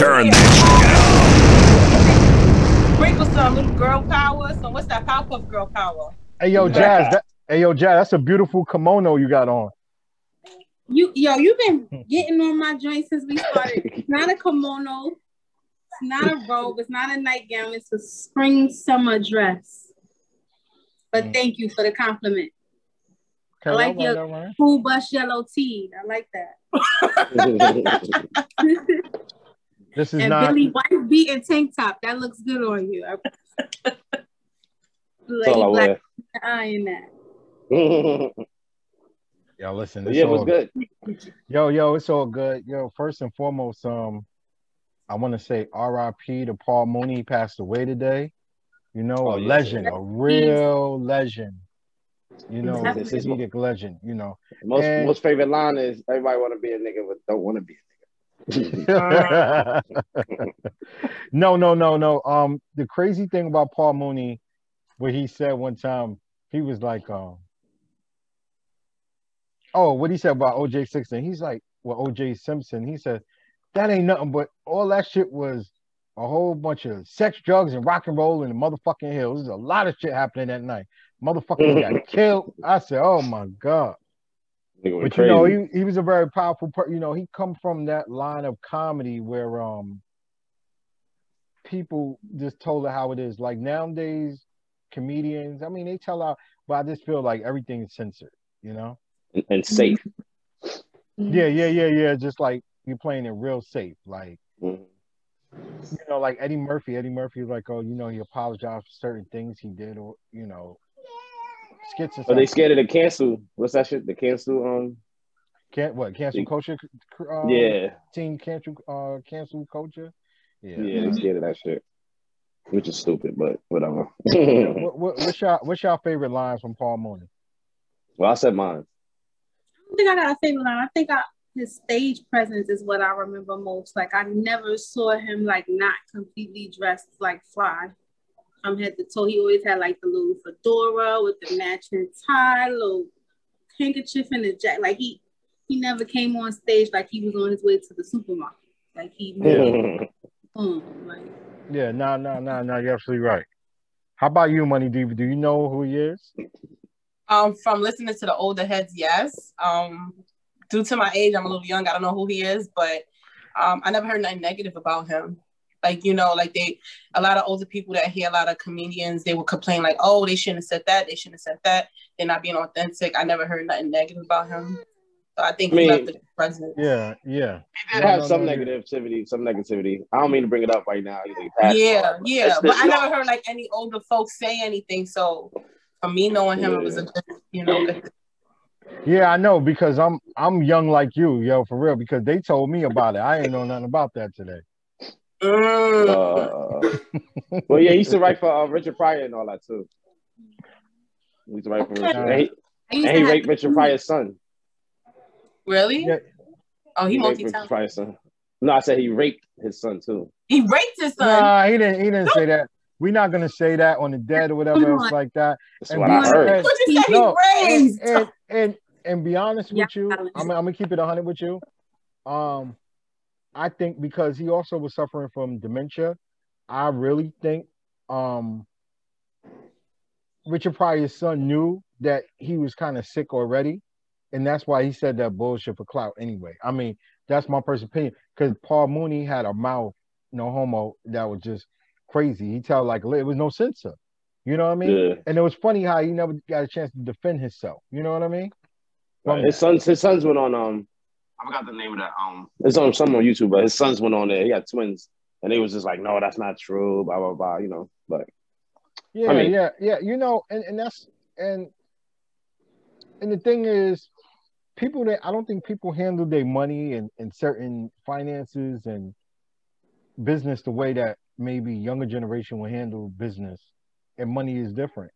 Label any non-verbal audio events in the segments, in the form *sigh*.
Turn yeah. that Sprinkle some little girl power. So what's that? Powerpuff Girl power. Hey yo, Jazz. That, hey yo, Jazz. That's a beautiful kimono you got on. You yo, you've been getting on my joint since we started. It's not a kimono, it's not a robe, it's not a nightgown, it's a spring summer dress. But Mm. thank you for the compliment. Okay, I like all right, your- all right. School bus yellow tee. I like that. *laughs* *laughs* *laughs* This is and not. Billy White beating tank top. That looks good on you. I- That's all I Black wear. eye in that. *laughs* Yo, listen. But It's yeah, it all, was good. Yo, yo, it's all good. Yo, first and foremost, um, I want to say R.I.P. to Paul Mooney. He passed away today. You know, Oh, a yeah. legend, a real legend. You know, This is- this is- comedic legend. You know. Most And- most favorite line is everybody want to be a nigga, but don't want to be a nigga. No, no, no, no. Um, the crazy thing about Paul Mooney, what he said one time, he was like, um, oh, what he said about OJ Simpson. He's like, well, OJ Simpson. He said that ain't nothing but all that shit was a whole bunch of sex, drugs, and rock and roll in the motherfucking hills. There's a lot of shit happening that night. Motherfucker got *laughs* killed. I said, oh my god. Nigga went But you know, he, he was a very powerful per you know, he come from that line of comedy where um people just told it how it is. Like nowadays, comedians, I mean they tell out, but I just feel like everything is censored, you know? and, and safe. Yeah, yeah, yeah, yeah. Just like you're playing it real safe. Like, Mhm. you know, like Eddie Murphy. Eddie Murphy was like, oh, you know, he apologized for certain things he did, or you know, skits and But they scared of the cancel. What's that shit? The cancel. Um. Can't what cancel culture? Uh, Yeah. Team cancel uh cancel culture. Yeah. Yeah. They scared of that shit, which is stupid, but whatever. what, *laughs* what, what's your what's your favorite lines from Paul Mooney? well, I said mine. I don't think I got a favorite line. I think I, his stage presence is what I remember most. Like I never saw him like not completely dressed like fly from head to toe. He always had like the little fedora with the matching tie, little handkerchief and the jacket. Like he he never came on stage like he was on his way to the supermarket. Like he moved, *laughs* boom, like Yeah, no, no, no, no. You're absolutely right. How about you, Money Diva? Do you know who he is? Um, from listening to the older heads, yes. Um, due to my age, I'm a little young. I don't know who he is, but um, I never heard nothing negative about him. Like you know, like they, a lot of older people that hear a lot of comedians, they would complain like, "Oh, they shouldn't have said that. They shouldn't have said that. They're not being authentic." I never heard nothing negative about him. So I think I he mean- left the presence. Yeah, yeah. It No, have no, some no, yeah. negativity, some negativity. I don't mean to bring it up right now. You know, he passed Yeah, on, yeah, it's- but I never heard like any older folks say anything. So for me, knowing him, it was a good, you know, good Yeah, I know because I'm I'm young like you, yo, for real. Because they told me about it. I ain't know nothing about that today. Uh, *laughs* well, yeah, he used to write for uh, Richard Pryor and all that too. He used to write for Richard. Uh, and he, and to he have raped Richard Pryor's son. Really? Yeah. Oh, he raped multi Richard talented. Pryor's son. No, I said he raped his son too. He raped his son. Nah, he didn't. He didn't say that. We're not gonna say that on the dead or whatever Come else like that. That's And what be- I heard. and- What you said no, he and, raised? and and and be honest Yeah, with you, I'm, I'm gonna keep it 100 with you. Um, I think because he also was suffering from dementia, I really think um Richard Pryor's son knew that he was kind of sick already, and that's why he said that bullshit for clout anyway. I mean, that's my personal opinion because Paul Mooney had a mouth, no homo, that was just crazy. He tell like it was no censor. You know what I mean? Yeah. And it was funny how he never got a chance to defend himself. You know what I mean? Right. His sons, his sons went on. Um, I forgot the name of that. Um, it's on some on YouTube, but his sons went on there. He had twins, and they was just like, "No, that's not true." Blah blah blah. You know, but Yeah, mean- yeah, yeah. You know, and, and that's and and the thing is, people that I don't think people handle their money and, and certain finances and business the way that maybe younger generation will handle business and money is different.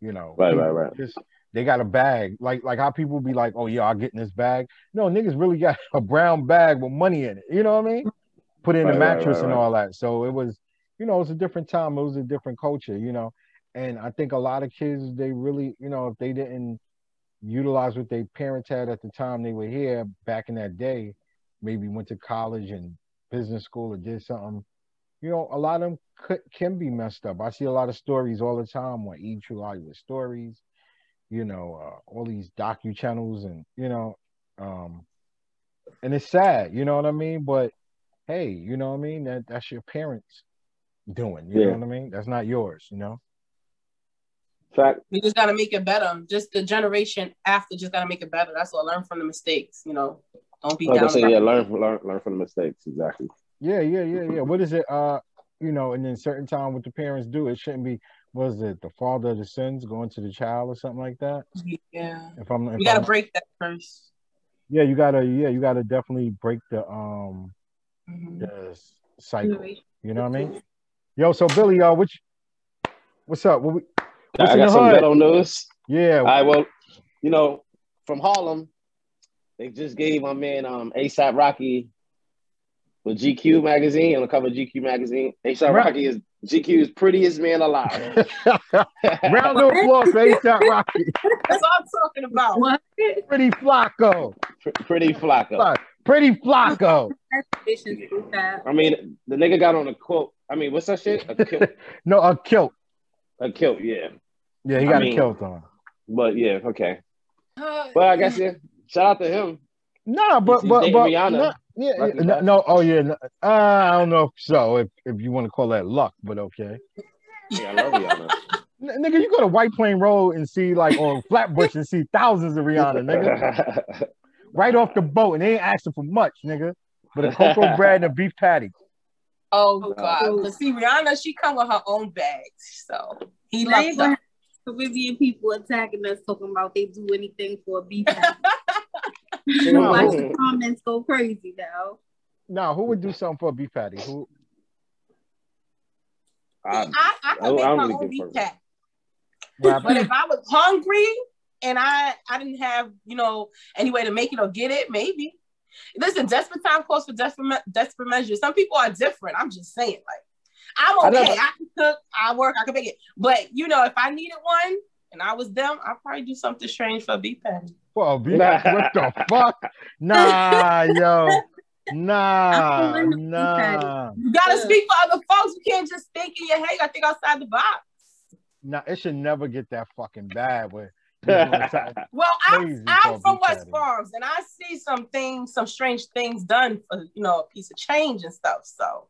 You know, Right, People right, right. Just they got a bag, like like how people be like, oh yeah, I'll get in this bag. No, niggas really got *laughs* a brown bag with money in it. You know what I mean? Put in Right, a mattress right, and all that. So it was, you know, it was a different time. It was a different culture. You know, and I think a lot of kids they really, you know, if they didn't utilize what their parents had at the time they were here back in that day, maybe went to college and business school or did something, you know, a lot of them could, can be messed up. I see a lot of stories all the time on E True Hollywood Stories, you know, uh, all these docu channels, and you know, um, and it's sad, you know what I mean. But hey, you know what I mean. That that's your parents doing, you Yeah. know what I mean. That's not yours, you know. Fact. We just gotta make it better. Just the generation after just gotta make it better. That's what learn from the mistakes, you know. Don't be Like I down. say, yeah, learn from learn, learn from the mistakes. Exactly. Yeah, yeah, yeah, yeah. What is it? Uh, you know, and then certain time what the parents do, it shouldn't be. Was it the father of the sins going to the child or something like that? Yeah. If I'm, if We gotta I'm- break that first. yeah, you gotta, yeah, you gotta definitely break the um Mhm. the cycle. You know what I mean? Yo, so Billy, y'all, which, what's up? What we, what's I in got some hood? ghetto news. Yeah, All right, well, you know, from Harlem, they just gave my man um ASAP Rocky with GQ magazine on the cover of GQ magazine. ASAP Right. Rocky is GQ's prettiest man alive. *laughs* round of applause for ASAP Rocky, That's all I'm talking about. What? pretty Flacko, Pretty Flacko. pretty Flacko. Expectations so bad. I mean, the nigga got on a quote. I mean, what's that shit? A kilt. *laughs* No, a kilt. a kilt, yeah. Yeah, he I got mean- a kilt on. But yeah, okay. Uh, Well, I guess yeah. Shout out to him. No, but He's but but Rihanna. no, yeah, Lucky yeah, no, guy. no, oh yeah, no, uh, I don't know if so. If if you want to call that luck, but okay. Yeah, I love Rihanna. *laughs* N- nigga, you go to White Plain Road and see like on Flatbush and see thousands of Rihanna, nigga, *laughs* right off the boat, and they ain't asking for much, nigga, but a cocoa *laughs* bread and a beef patty. Oh God! But see, Rihanna, she come with her own bags, so he Now you lucked gonna up. have Caribbean people attacking us, talking about they do anything for a beef patty. Wow. Watch the comments go crazy now. Now, who would do something for a beef patty? Who? I, I, I I could don't- make I my own beef fuck. pat. what But if I was hungry and I I didn't have you know any way to make it or get it, maybe. Listen, desperate time calls for desperate desperate measures. Some people are different. I'm just saying, like I'm okay. never- I, can cook. I work. I can make it. But you know, if I needed one and I was them, I'd probably do something strange for a beef patty. For a beef? what the fuck? Nah, *laughs* yo, nah, I'm doing the beef patty. nah, You gotta speak for other folks. You can't just think in your head. You gotta think outside the box. nah. It should never get that fucking bad. Where *laughs* you doing something- Well, I'm, Crazy for a I'm from West patty. Farms, and I see some things, some strange things done for you know a piece of change and stuff. So,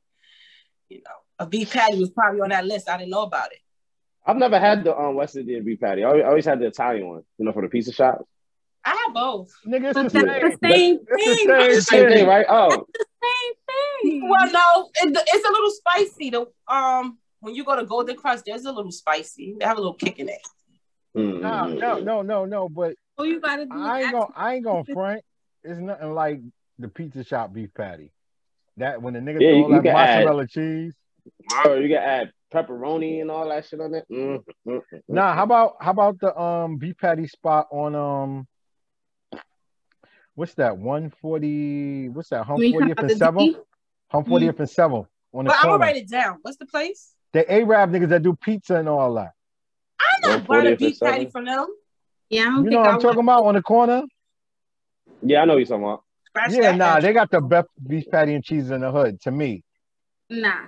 you know, a beef patty was probably on that list. I didn't know about it. I've never had the um, West Indian beef patty. I always, I always had the Italian one, you know, for the pizza shop. I have both. Nigga, But it's the that's same. the same It's thing. same It's the same thing, right? Oh, The Same thing. Well, no, it, it's a little spicy. The um, when you go to Golden Crust, there's a little spicy. They have a little kick in it. Mm, No, no, no, no, no. But All you gotta do I is ain't gonna, I ain't gonna *laughs* front. It's nothing like the pizza shop beef patty. That when the nigga Yeah, throw you- all you that can add- mozzarella cheese. Oh, you can add pepperoni and all that shit on it. Mm, mm, mm, mm. Nah, how about how about the um beef patty spot on um what's that? 140 what's that? Hum when you come 40th out and the 7th? deep, Hum 40th and 7th on the But I'm gonna write it down. What's the place? The Arab niggas that do pizza and all that. I'm not buying a beef patty from them. Yeah, I don't You think know what I I'm talking about on the corner? Yeah, I know you're talking about. Scratch Yeah, nah, address. they got the best beef patty and cheese in the hood to me. Nah.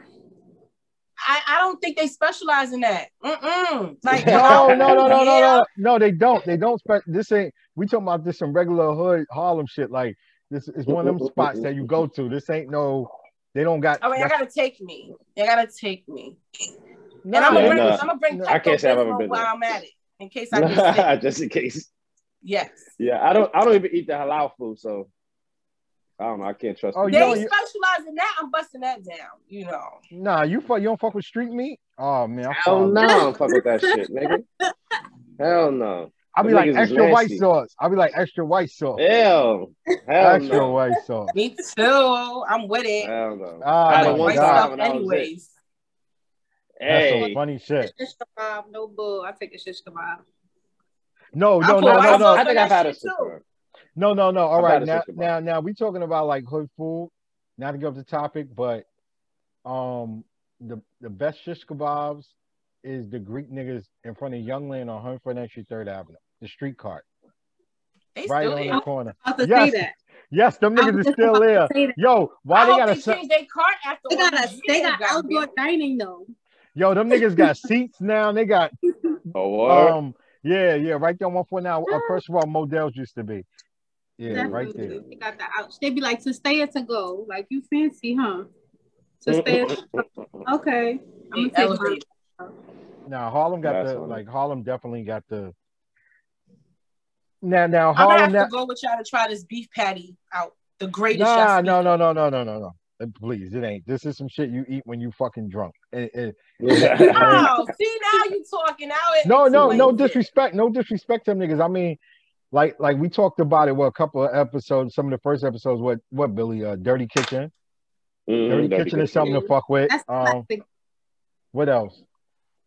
I, I don't think they specialize in that. Mm-mm. *laughs* Like No, no, no, no, no, Yeah. no, no. They don't. They don't. Spe- this ain't. We talking about this some regular hood Harlem shit. Like this is one of them spots that you go to. This ain't no. They don't got. All right, I that's- gotta take me. They gotta take me. nah, and I'm gonna bring, nah. I'm gonna bring I can't say I've ever Pepto-Bismol been while there. I'm at it, in case I. *laughs* Just in case. Yes. Yeah, I don't. I don't even eat the halal food, so I don't know. I can't trust. Oh, people. you They know, you- specialize in that. I'm busting that down. You know. Nah, you fuck. You don't fuck with street meat. Oh man, I Hell fuck. no, I don't fuck with that *laughs* shit, nigga. Hell no. I'll be like niggas is extra white sauce. I'll be like extra white sauce. Hell, hell extra no. white sauce. Me too. I'm with it. Hell no. Oh I had my it one White stuff and that was it. anyways. That's some funny shit. Shish kebab, no bull. I take a shish kebab. No, no, no, no, no, I think I've had a shit shit kebab. No, no, no. All I've right, now, now, now we talking about like hood food. Not to get off the topic, but um, the the best shish kebabs is the Greek niggas in front of Youngland on 100th Street, Third Avenue, the street cart, They right still on there. the corner. I was to Yes. say that. Yes, them niggas was is still there. Yo, why I they gotta they se- change their cart after They got a, they years, got goddamn. outdoor dining though. Yo, them niggas got seats now. They got *laughs* oh, word. um yeah, yeah, right there on one foot now. Uh, first of all, Models used to be. Yeah, right there. They got the ouch. They be like to stay or to go. Like you fancy, huh? To *laughs* stay. or to. Okay. I'm gonna take Now Harlem got That's the funny. like Harlem definitely got the now now I'm gonna Harlem have now, to go with y'all to try this beef patty out. The greatest. Nah, chef's no, no, no, no, no, no, no. Uh, Please, it ain't. This is some shit you eat when you fucking drunk. It- it- Oh, *laughs* see now you talking now. It no, no, no explains it. disrespect. No disrespect to them niggas. I mean, like, like we talked about it. What a couple of episodes, some of the first episodes. What, what Billy? Uh, Dirty Kitchen. Mhm, Dirty Dirty Kitchen is something to fuck with. That's Um, classic. what else?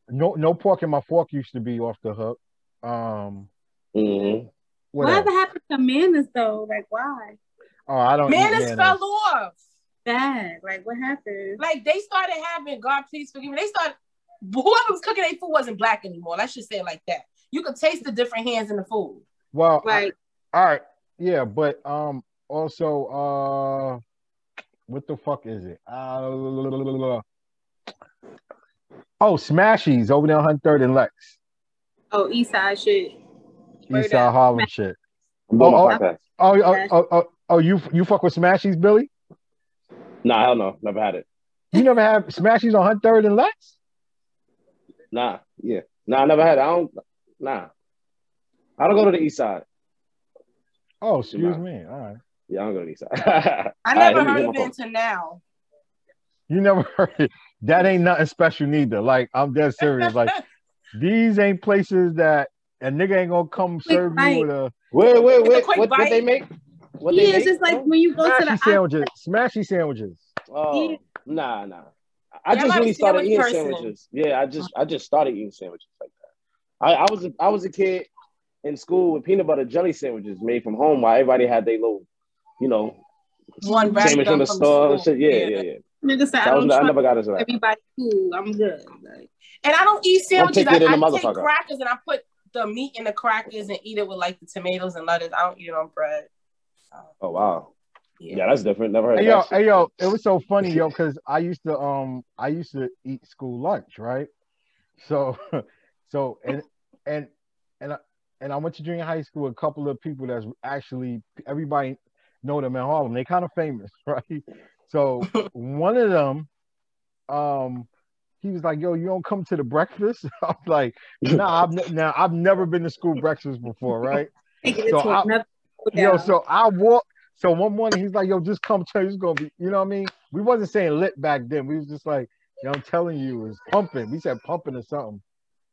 No, no pork in my fork used to be off the hook. Um, Mhm. what Whatever else? happened to Manners though? Like why? Oh, I don't. eat Manners mayonnaise. fell off. Bad. Like what happened? Like they started having God, please forgive me. They started whoever was cooking their food wasn't black anymore. Let's just say it like that. You could taste the different hands in the food. Well, I- all right, yeah, but um, also, uh, what the fuck is it? Uh, oh, Smashies over there on Hunt Third and Lex, Oh, East Side shit. Word East Side up. Harlem shit. Oh, oh. Oh, oh, oh, oh, oh, you you fuck with Smashies, Billy? Nah, hell no. Never had it. You never have Smashies on Hunt Third and Lex? Nah, yeah. Nah, I never had it. I don't, nah. I don't go to the east side. Oh, excuse me. All right, Yeah, I don't go to the east side. I *laughs* never let me heard of it until now. you never *laughs* heard it. That ain't nothing special neither. Like I'm dead serious. Like *laughs* these ain't places that a nigga ain't gonna come Quick serve bite. you with a Wait, wait, It's a wait. What, what they make? What yeah, they it's make? just like when you go to the smashy sandwiches. Smashy sandwiches. Oh, Yeah. nah, nah. I Yeah, just really started eating person. sandwiches. Yeah, I just I just started eating sandwiches like that. I, I was a, I was a kid in school with peanut butter jelly sandwiches made from home while everybody had their little, you know, One wrapped sandwich from the up store and shit. Yeah, yeah, yeah. nigga said I don't I trust never got into that. everybody cool. I'm good. Like, And I don't eat sandwiches. pick it I, I take crackers and I put the meat in the crackers and eat it with like the tomatoes and lettuce. I don't eat it on bread. Oh wow. Yeah. Yeah, that's different. Never heard Hey of yo, shit. hey yo, it was so funny, yo, because I used to um I used to eat school lunch, right? So *laughs* so and and and I and I went to junior high school, a couple of people that's actually everybody know them in Harlem. They kind of famous, *laughs* right? So *laughs* one of them, um, he was like, "Yo, you don't come to the breakfast?" *laughs* I'm like, "Nah, I've ne- now I've never been to school breakfast before, right?" So I- Yo, so I walk. So one morning he's like, "Yo, just come you it's gonna be." You know what I mean? We wasn't saying lit back then. We was just like, "Yo, I'm telling you, it's pumping." We said pumping or something.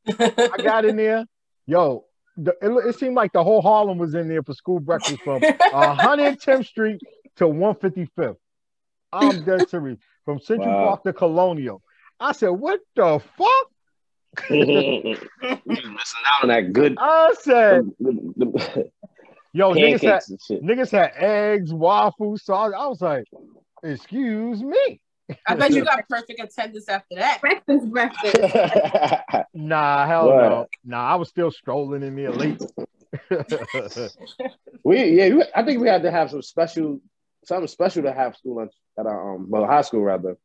I got in there. Yo, the, it, it seemed like the whole Harlem was in there for school breakfast from 110th *laughs* Street to 155th. I'm dead serious. From Central Wow. Park to Colonial. I said, "What the fuck?" *laughs* you missing out on that good I said, the, the, "Yo, niggas had pancakes and shit. niggas had eggs, waffles, sauce." I was like, "Excuse me." *laughs* I bet you got perfect attendance after that. breakfast, breakfast. *laughs* Nah, hell What? no. Nah, I was still strolling in the elite. *laughs* we yeah, I think we had to have some special something special to have school lunch at our um well high school rather.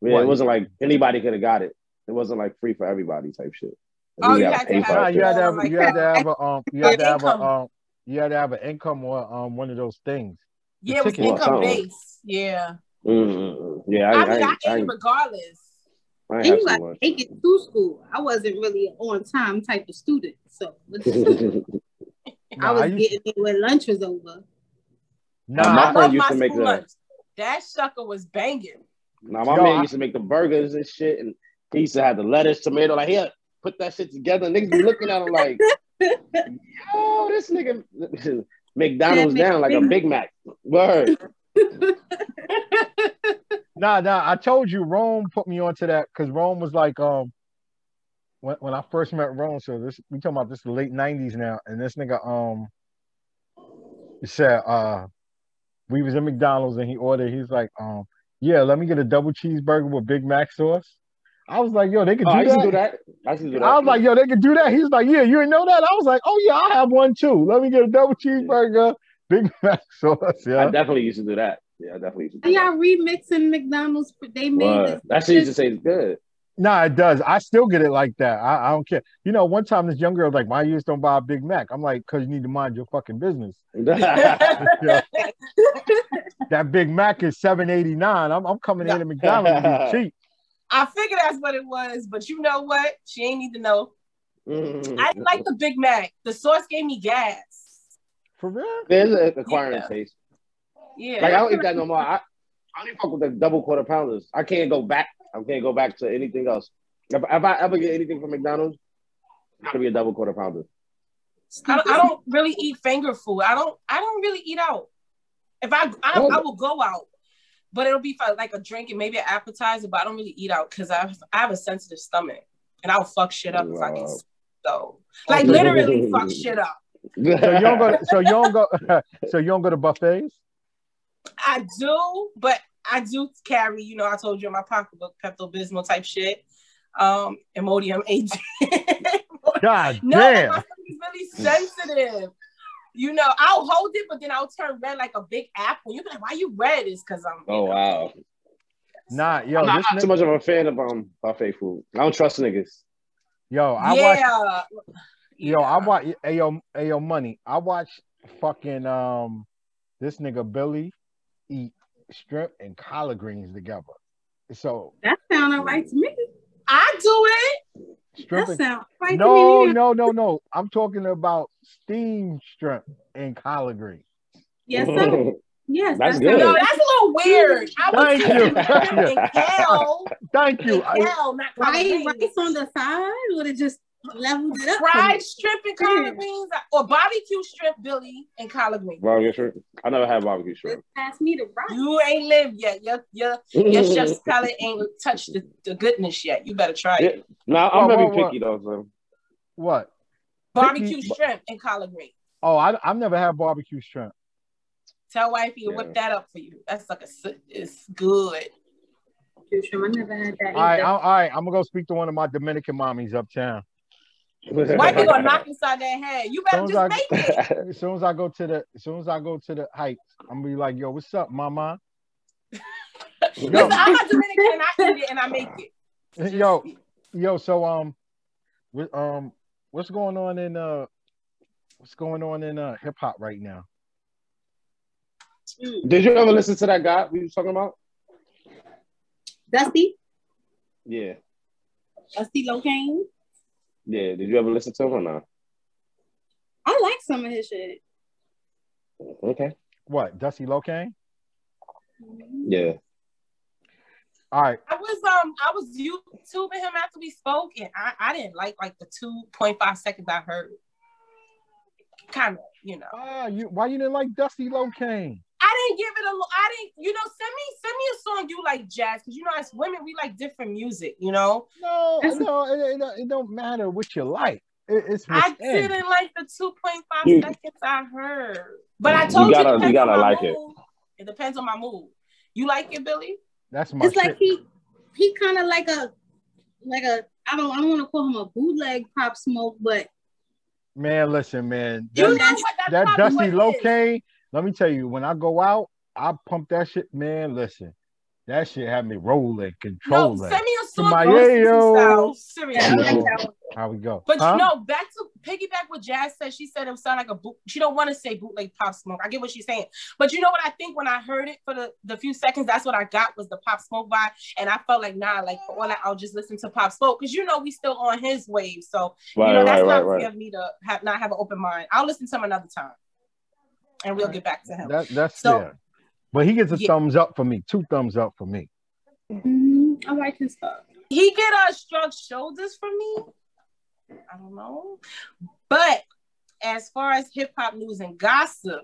Yeah, What? it wasn't like anybody could have got it. It wasn't like free for everybody type shit. Oh, We you had to have nah, you had to have you had to have a um you had to have a um you had to have an income or um one of those things. Yeah, it was income Something. based. Yeah. Mm-mm-mm. Yeah, I, I, I, mean, I, ain't- I, ate it ain't- regardless. I and ain't you got to lunch. take it to school. I wasn't really an on time type of student, so *laughs* *laughs* I was I used- getting it when lunch was over. Nah, Uh, my I I- friend used my to make school the- lunch. That sucker was banging. Now my Yo, man I- used to make the burgers and shit, and he used to have the lettuce, tomato. Like, here, put that shit together. Niggas be looking at him like, *laughs* yo, this nigga McDonald's Yeah, down like a Big Mac. Word. Nah, nah. I told you Rome put me onto that because Rome was like um when when I first met Rome. So this we talking about this the late nineties now, and this nigga um he said uh we was in McDonald's and he ordered. He's like um yeah, let me get a double cheeseburger with Big Mac sauce. I was like, yo, they could Oh, do I that. do that. I do that. I was like, yo, they could do that. He's like, yeah, you didn't know that. I was like, oh yeah, I have one too. Let me get a double cheeseburger Big Mac sauce. yeah. I definitely used to do that. Yeah, I definitely used to do Are that. y'all remixing McDonald's? They made What? this. That shit used to say good. Nah, it does. I still get it like that. I, I don't care. You know, one time this young girl was like, "Why you just don't buy a Big Mac?" I'm like, "Cause you need to mind your fucking business." *laughs* *laughs* That Big Mac is seven eighty nine. I'm I'm coming in at McDonald's to be *laughs* cheap. I figured that's what it was, but you know what? She ain't need to know. Mm. I didn't like the Big Mac. The sauce gave me gas. For real? There's an acquiring Yeah. taste. Yeah. Like I don't eat that no more. I, I don't even fuck with the double quarter pounders. I can't go back. I can't go back to anything else. If, if I ever get anything from McDonald's, it's gotta be a double quarter pounder. I, don't- I don't really eat finger food. I don't. I don't really eat out. If I, I, Oh. I will go out, but it'll be for like a drink and maybe an appetizer. But I don't really eat out because I, have, I have a sensitive stomach and I'll fuck shit up if I get So, like literally fuck shit up. So you don't go. So you don't go. *laughs* so you don't go to buffets. I do, but I do carry. You know, I told you in my pocketbook Pepto Bismol type shit. Um, Imodium AD. *laughs* God No, damn. my stomach is really sensitive. You know, I'll hold it, but then I'll turn red like a big apple. You'll be like, "Why you red?" It's because I'm. oh wow. Nah, yo, I'm not, this not too much of a fan of um buffet food. I don't trust niggas. yo, I watch. yeah. Yo, I watch. Ayo, ayo, money. I watch fucking um, this nigga Billy eat shrimp and collard greens together. So That sounded right to me. I do it. shrimp. That And, sound right no, to me. no, no, no. I'm talking about steamed shrimp and collard greens. Yes, sir. *laughs* Yes, That's that good. No, that's a little weird. I was Thank you. Thank you. and kale, Thank you. and I, kale, not collard rice on the side would it just leveled it up. for Fried me. shrimp and collard greens, or barbecue shrimp, Billy, and collard greens. Barbecue shrimp. I never had barbecue shrimp. Just pass me the rice. You ain't lived yet. Your your your *laughs* chef's palate ain't touched the, the goodness yet. You better try Yeah. it. No, I'm Whoa, very whoa, whoa. picky though. So. what? Barbecue Picky- shrimp and collard greens. Oh, I, I've never had barbecue shrimp. Tell wifey to whip that up for you. That's like a, it's good. I never had that all, right, I, all right, I'm gonna go speak to one of my Dominican mommies uptown. Wifey gonna knock inside that head. You better Soon as just I- make it. *laughs* As soon as I go to the, as soon as I go to the heights, I'm gonna be like, "Yo, what's up, mama?" *laughs* Listen, I'm not Dominican and I eat it and I make it. *laughs* Yo, yo. So um, what, um, what's going on in uh, what's going on in uh hip hop right now? Did you ever listen to that guy we was talking about? Dusty, Yeah. Dusty Locane. Yeah. Did you ever listen to him or not? I like some of his shit. Okay. What, Dusty Locane? Yeah. All right, I was um I was YouTubing him after we spoke and I, I didn't like like the 2.5 seconds I heard. Kind of, you know. ah, you why you didn't like Dusty Locane? I didn't give it a look. I didn't, you know, send me send me a song you like jazz because you know as women we like different music, you know. No, That's- no, it, it, don't- it don't matter what you like. It, it's I within. didn't like the 2.5 You- seconds I heard. But I told you, gotta- it you gotta like it. mood. It depends on my mood. You like it, Billy? That's my It's shit. like he he kind of like a like a I don't I don't want to call him a bootleg pop smoke, but man, listen, man. You know That, what? That's that Dusty what it is. Locane, let me tell you, when I go out, I pump that shit, man. Listen, that shit had me rolling, controlling. No, controlling. send me a song. my Austin yayo. style. Serious. I like that one. How we go? But Huh? you know, back to piggyback what Jazz said. She said it sound like a boot. She don't want to say bootleg pop smoke. I get what she's saying. But you know what I think when I heard it for the, the few seconds, that's what I got was the pop smoke vibe. And I felt like, nah, like for all that, I'll just listen to pop smoke. Cause you know, we still on his wave. So, Right, you know, that's right, right, not right. fair of me to have not have an open mind. I'll listen to him another time. And we'll get back to him. That, that's So- fair. But he gets a Yeah. thumbs up for me. Two thumbs up for me. Mhm. I like his stuff. he get a shrugged shoulders from me. I don't know. But as far as hip hop news and gossip,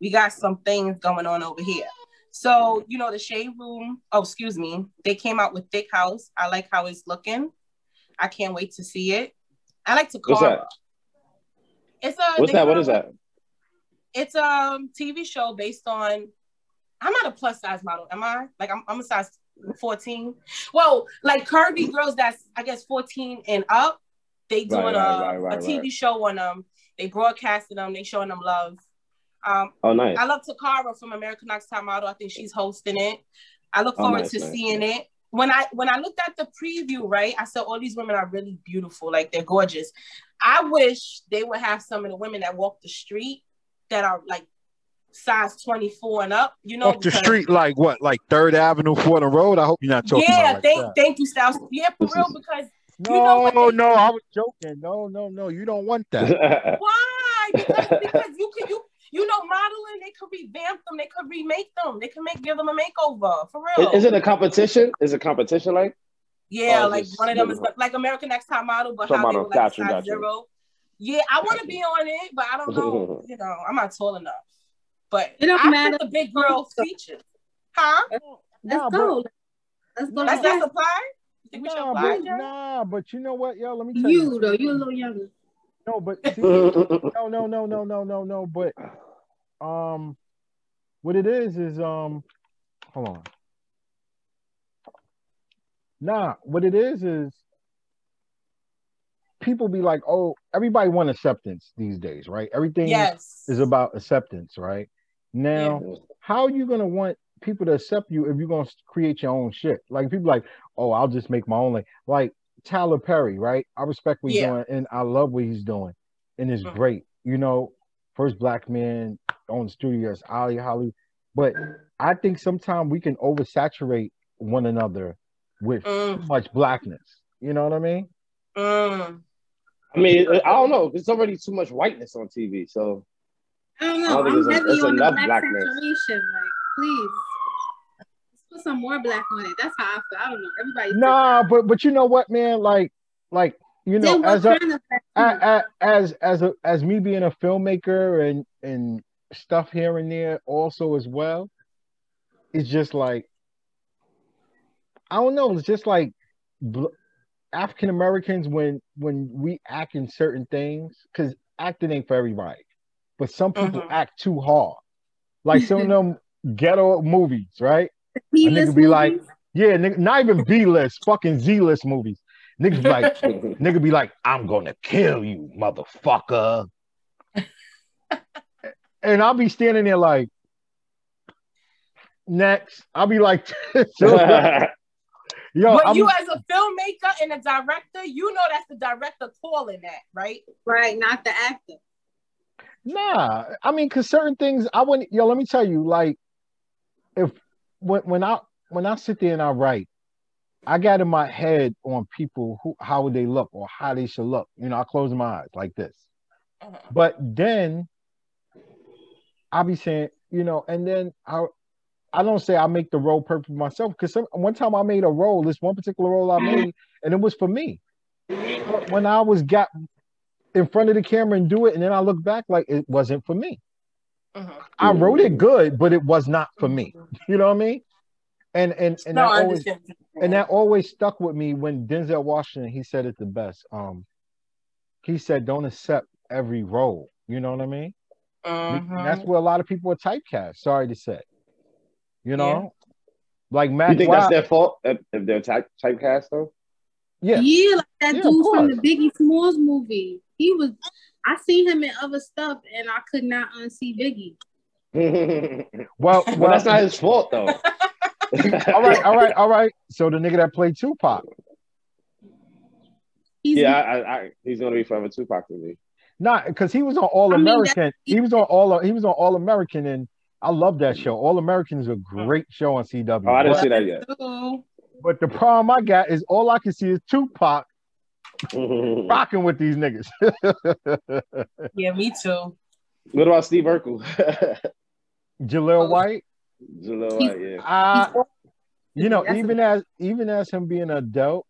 we got some things going on over here. So, you know, the Shade Room, oh, excuse me, they came out with Thick House. I like how it's looking. I can't wait to see it. I like to What's call that? It's a What's that? What come that? It's a TV show based on. I'm not a plus size model, am I? Like I'm, I'm a size 14. Well, like curvy girls that's I guess 14 and up. They doing Right, a, right, right, right, a TV show on them. They broadcasted them. They showing them love. Um, oh, nice. I love Tocarra from American Next Top Model. I think she's hosting it. I look Oh, forward nice, to nice, seeing it. When I when I looked at the preview, right, I said all these women are really beautiful, like they're gorgeous. I wish they would have some of the women that walk the street that are like size 24 and up, you know. Off the street, like what? Like Third Avenue, Fordham Road. I hope you're not talking Yeah, about like thank that. thank you, Styles. Yeah, for This real, is- because No, you know what they- no, I was joking. No, no, no, you don't want that. *laughs* why? Because, *laughs* because you can you you know modeling, they could revamp them, they could remake them, they could make give them a makeover for real. Is it a competition? Is it competition like? Yeah, Oh, like one of them is like American Next Top Model, but Top how they Model, were like gotcha, size gotcha. zero. Yeah, I want to be on it, but I don't know. *laughs* you know, I'm not tall enough. But It don't I matter. the big girl features. Huh? Let's Nah, go. Let's go. That's Let's that supply? You think we should Nah, but, nah, but you know what, yo? Let me tell you. You though, you a little younger. No, but *laughs* see, no, no, no, no, no, no, no. But um, what it is is um, hold on. Nah, what it is is people be like, oh, everybody want acceptance these days, right? Everything Yes. is about acceptance, right? Now, how are you gonna want people to accept you if you're gonna create your own shit? Like people like, oh, I'll just make my own like like Tyler Perry, right? I respect what he's Yeah. doing and I love what he's doing, and it's Mhm. great. You know, first black man on the studios, Ali Holly. But I think sometimes we can oversaturate one another with Mm, too much blackness. You know what I mean? mm. I mean, I don't know. There's already too much whiteness on TV, so I don't know. I know. don't think I'm it's a- heavy it's on the enough black blackness. saturation. Like, please. Let's put some more black on it. That's how I feel. I don't know. Everybody. Nah, but but you know what, man? Like like you know, Then as a kind of black I, people? I, as as a as me being a filmmaker and and stuff here and there also as well it's just like i don't know it's just like bl- african americans when when we act in certain things because acting ain't for everybody but some people Mhm. act too hard like some of *laughs* them ghetto movies right B-list nigga be like- yeah nigga, not even b-list fucking z-list movies niggas be like *laughs* Nigga be like, I'm gonna kill you, motherfucker. and I'll be standing there like, next. I'll be like, *laughs* so, yo, but I'm, you as a filmmaker and a director, you know that's the director calling that, right? Right, not the actor. nah. I mean, cause certain things I wouldn't. Yo, let me tell you, like, if when when I when I sit there and I write, I got in my head on people who how would they look or how they should look. You know, I close my eyes like this. Uh-huh. But then I'll be saying, you know, and then I I don't say I make the role perfect myself because one time I made a role, this one particular role I made, and it was for me. When I was got in front of the camera and do it, and then I look back like it wasn't for me. Mhm. I wrote it good, but it was not for me. *laughs* You know what I mean? And and and No, that always and that always stuck with me when Denzel Washington he said it the best. Um, he said, "Don't accept every role." You know what I mean? And that's where a lot of people are typecast. Sorry to say, you know, like you think Wise- that's their fault if, if they're type typecast though? yeah, Yeah, like that Yeah, dude from the Biggie Smalls movie. He was. I seen him in other stuff, and I could not unsee Biggie. *laughs* well, well, well, that's not his fault though. *laughs* all right, all right, all right. So the nigga that played Tupac, He's Yeah, I, I, I, he's gonna be forever Tupac to me. not because he was on All I mean, American. He was on all. He was on All American, and I love that show. All Americans is a great show on CW. Oh, I didn't but, see that yet. but the problem I got is all I can see is Tupac what *laughs* rocking with these niggas. *laughs* Yeah, me too. What about Steve Urkel? *laughs* Jaleel oh. White. Jaleel White, yeah. I, you know, That's a- even as even as him being an adult,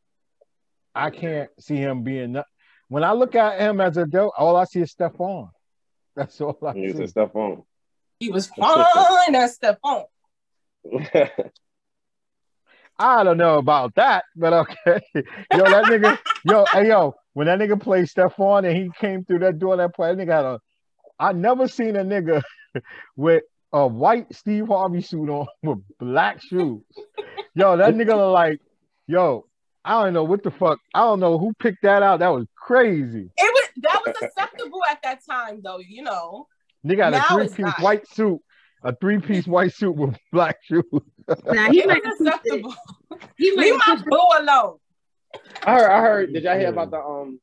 I can't see him being. no- When I look at him as an adult, all I see is Stefan. That's all I He see. said stuff on. He was *laughs* fine as Stefan. *laughs* I don't know about that, but okay. *laughs* Yo, that nigga, yo, hey yo, when that nigga played Stefan and he came through that door, that play, that nigga had a. I never seen a nigga with a white Steve Harvey suit on with black shoes. Yo, that nigga look like, yo, I don't know what the fuck. I don't know who picked that out. That was crazy. It was that was acceptable at that time, though. You know, They got Now a three piece not. white suit, a three piece white suit with black shoes. Nah, he It's might have acceptable. He might Leave my pushed boo alone. I heard. I heard. Did y'all hear about the um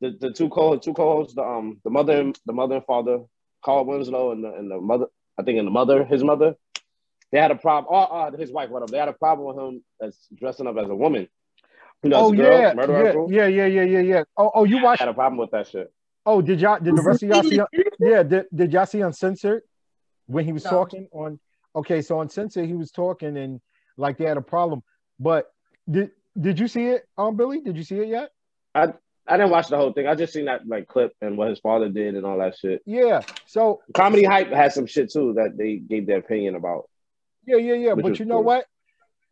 the, the two co two co-hosts the um the mother and the mother and father Carl Winslow and the and the mother I think and the mother his mother they had a problem. Oh, uh, his wife whatever they had a problem with him as dressing up as a woman. You know, oh as a girl, yeah, murder yeah, yeah, yeah, yeah, yeah, yeah. Oh, oh, you watched? had a problem with that shit. Oh, did y'all? Did the rest of y'all see? Yeah, did, did y'all see uncensored when he was No. talking on? Okay, so uncensored he was talking and like they had a problem. But did did you see it, um, Billy? Did you see it yet? I I didn't watch the whole thing. I just seen that like clip and what his father did and all that shit. Yeah. So Comedy hype had some shit too that they gave their opinion about. yeah, yeah, yeah. But you know cool. what?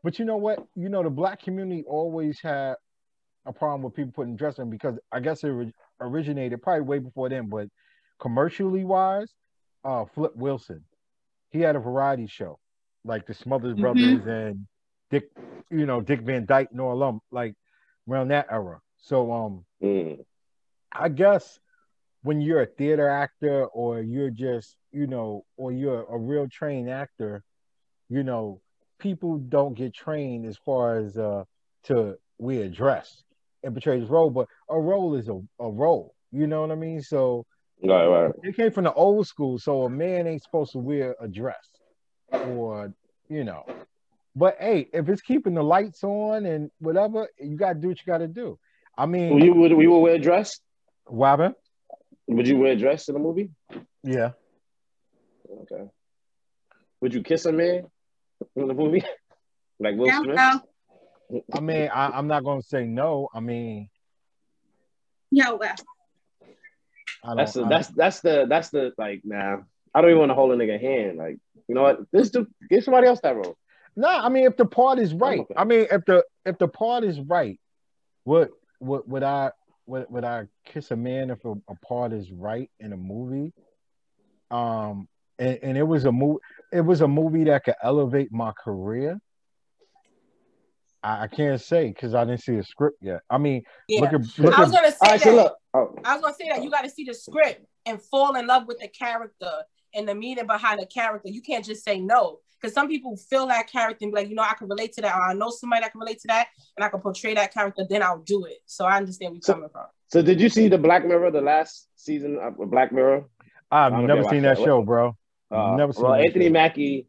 But you know what? You know the black community always had a problem with people putting dress on because I guess it ori- originated probably way before then, but commercially wise, uh, Flip Wilson, he had a variety show like the Smothers Mhm. Brothers and Dick, you know, Dick Van Dyke and all them, like around that era. So um, Mm. I guess when you're a theater actor or you're just, you know, or you're a real trained actor, you know, people don't get trained as far as uh to wear a dress and portray this role, but a role is a, a role. You know what I mean? So Right, right. it came from the old school, so a man ain't supposed to wear a dress or you know. But hey, if it's keeping the lights on and whatever, you gotta do what you gotta do. I mean, Will you would we will wear a dress? Wabba, Would you wear a dress in the movie? yeah. Okay. Would you kiss a man in the movie? *laughs* like Will Yeah, Smith? Well, I mean, I, I'm not gonna say no. I mean, yeah, well. That's the that's that's the that's the like nah. I don't even want to hold a nigga hand. Like, you know what? This do give somebody else that role. no. I mean, if the part is right, okay. I mean, if the if the part is right, would would would I would, would I kiss a man if a, a part is right in a movie? Um, and, and it was a movie. It was a movie that could elevate my career. I, I can't say because I didn't see the script yet. I mean, Yeah. look at look I was gonna say All right, that. so look. Oh, I was gonna say that you got to see the script and fall in love with the character and the meaning behind the character. You can't just say no because some people feel that character and be like, you know, I can relate to that, or I know somebody that can relate to that, and I can portray that character. Then I'll do it. So I understand where you're So- coming from. so did you see the Black Mirror, the last season of Black Mirror? I've never seen that that. show, bro. Uh, Never seen well, Anthony show. Mackie,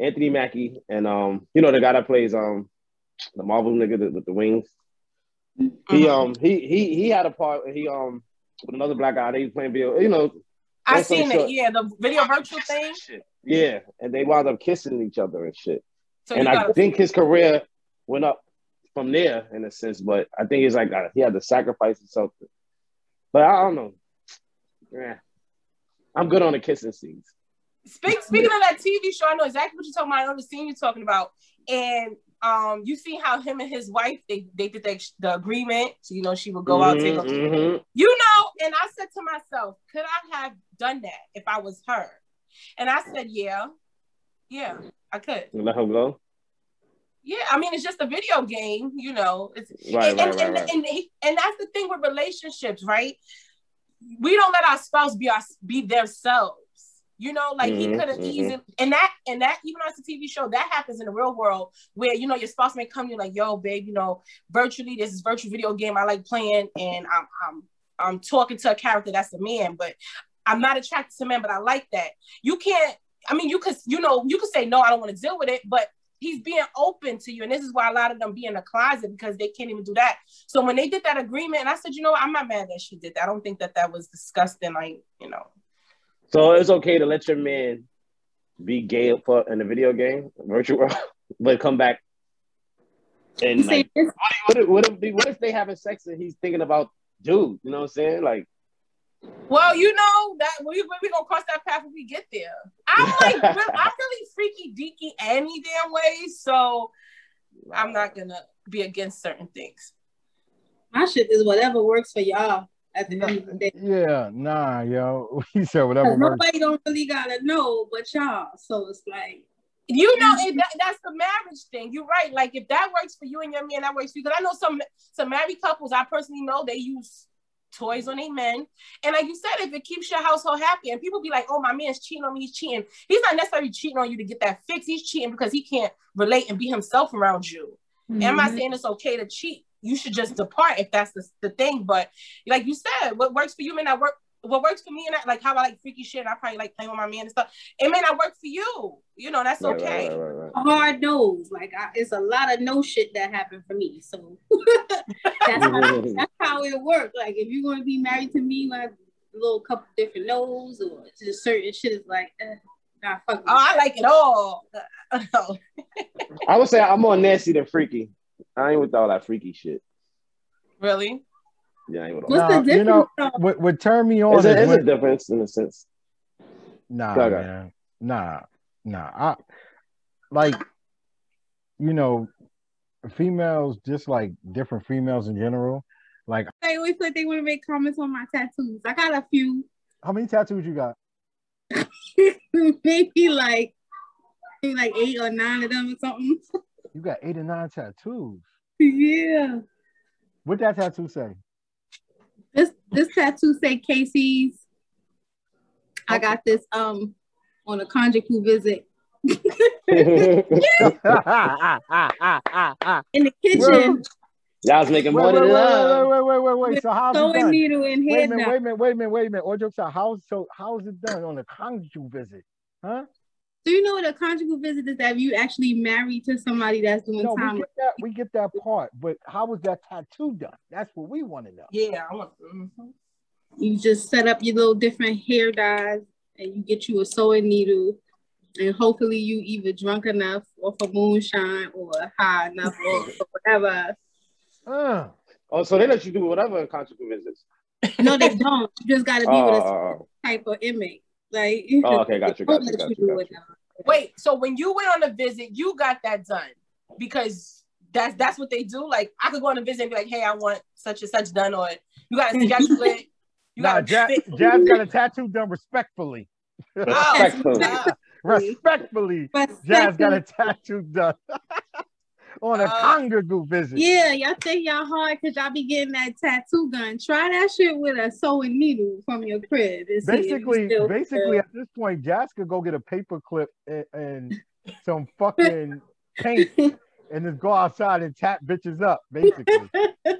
Anthony Mackie, and um, you know the guy that plays um, the Marvel nigga that- with the wings. He Mhm. um he he he had a part. He um with another black guy. They was playing video. You know. I seen it. Yeah, the video virtual thing. Shit. Yeah, and they wound up kissing each other and shit. So and I think his career went up from there in a sense. But I think he's like uh, he had to sacrifice himself. But I don't know. Yeah, I'm good on the kissing scenes. Speak, speaking of that TV show, I know exactly what you're talking about. I know the scene you're talking about, and um, you see how him and his wife they they did the, the agreement. So you know she would go out take Mhm, a mhm. You know, and I said to myself, could I have done that if I was her? And I said, yeah, yeah, I could. Let him go. Yeah, I mean, it's just a video game, you know. It's Right, and, right, and, right, and, and, he- and that's the thing with relationships, right? We don't let our spouse be our be themselves. You know, like he Mhm, could have mhm. easily and that and that even though it's a TV show, that happens in the real world where you know your spouse may come to you like, yo, babe, you know, virtually this is virtual video game I like playing, and I'm I'm I'm talking to a character that's a man, but I'm not attracted to men, but I like that. You can't, I mean, you could, you know, you could say no, I don't want to deal with it, but he's being open to you. And this is why a lot of them be in the closet because they can't even do that. So when they did that agreement, and I said, you know what, I'm not mad that she did that. I don't think that that was disgusting. Like, you know, So it's okay to let your man be gay for in the video game, virtual world, *laughs* but come back and say like, this, what if, what if what if they having sex and he's thinking about dude? You know what I'm saying? Like, well, you know that we we gonna cross that path when we get there. I'm like, *laughs* I'm really freaky deaky any damn way, so I'm not gonna be against certain things. my shit is whatever works for y'all at the end of the day. Yeah, nah, yo. *laughs* He said whatever 'Cause works. nobody don't really gotta know but y'all. So it's like You know, it, that, that's the marriage thing. You're right. Like if that works for you and your man, that works for you. Because I know some some married couples I personally know they use toys on a men. And like you said, if it keeps your household happy, and people be like, "Oh, my man's cheating on me. He's cheating." He's not necessarily cheating on you to get that fix. He's cheating because he can't relate and be himself around you. Mm-hmm. Am I saying it's okay to cheat? You should just depart if that's the, the thing. But like you said, what works for you may not work what works for me and that, like how I like freaky shit, and I probably like playing with my man and stuff. It may not work for you. You know, that's right, okay. Right, right, Hard nose. Like I, it's a lot of no shit that happened for me. So *laughs* that's, how, *laughs* that's how it worked. Like if you're gonna be married to me, like a little couple different nose or just certain shit is like eh, nah, fuck Oh, I like it all. *laughs* I would say I'm more nasty than freaky. I ain't with all that freaky shit. Really? Yeah, I What's the difference? You know, what, what turned me on is, a, is a difference in a sense. Nah, man. Nah, nah. I like, you know, females just like different females in general. Like they always like they want to make comments on my tattoos. I got a few. How many tattoos you got? *laughs* maybe like maybe like eight or nine of them or something. You got eight or nine tattoos. Yeah. What that tattoo say? This this tattoo say Casey's. I got this um on a conjugal visit. *laughs* in the kitchen. Y'all was making money. Wait, wait, wait, wait, wait, wait. So how's it done? needle in wait a minute, wait a minute, wait a minute, wait a minute. Or jokes out. How's so how's it done on a conjugal visit? Huh? Do you know what a conjugal visit is? That you actually married to somebody that's doing no, time. We get, that, we get that part, but how was that tattoo done? That's what we want to know. Yeah, I want. Mm-hmm. You just set up your little different hair dyes, and you get you a sewing needle, and hopefully you either drunk enough, or for moonshine, or high enough, or, whatever. Uh. Oh, so they let you do whatever in conjugal visits. no, they don't. You just got to be uh, with a oh, type of inmate. Like, oh, okay, got you, got you, got you, got you. Wait, so when you went on a visit, you got that done because that's that's what they do. Like I could go on a visit and be like, "Hey, I want such and such done," or you got to *laughs* schedule it. You nah, Jazz, Jazz got a tattoo done respectfully. *laughs* Oh, respectfully. respectfully. Jazz got a tattoo done. *laughs* on a uh, conjugal visit. Yeah, y'all think y'all hard because y'all be getting that tattoo gun. Try that shit with a sewing needle from your crib. Basically, basically at this point, Jazz could go get a paper clip and, and some fucking *laughs* paint and just go outside and tap bitches up, basically. *laughs*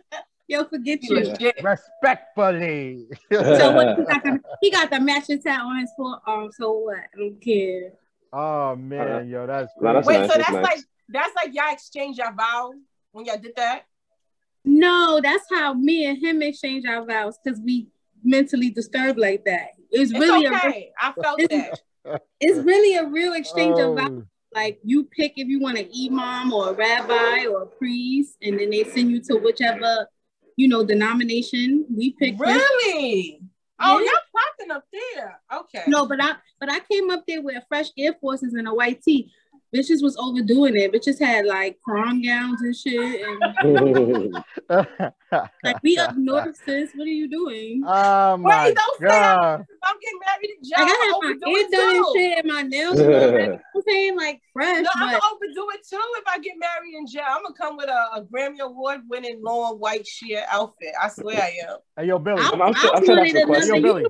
Yo, forget you. *laughs* Respectfully. so what he got, the, he got the matching tat on his forearm. So what? I don't care. Oh man, uh, yo, that's, that's wait. Nice, so that's nice. like that's like y'all exchange your vows when y'all did that. No, that's how me and him exchange our vows because we mentally disturbed like that. It's, it's really okay. A, I felt that. *laughs* It's really a real exchange oh. of vows. Oh. Like you pick if you want an imam or a rabbi or a priest, and then they send you to whichever you know denomination we pick. Really? Oh, yeah. y'all popping up there. Okay. No, but I but I came up there with fresh Air Forces and a white tee bitches was overdoing it. Bitches had like prom gowns and shit. And *laughs* like we up north, sis. What are you doing? Oh my Wait, don't god! I'm getting married in jail. Like I have my hair done and shit, and my nails. *laughs* I'm saying like fresh. No, I'm gonna overdo it too. If I get married in jail, I'm gonna come with a, a Grammy Award winning long white sheer outfit. I swear I am. Hey yo, Billy. I'm, I'm, I'm, I'm sure that's a question. Yo, Billy.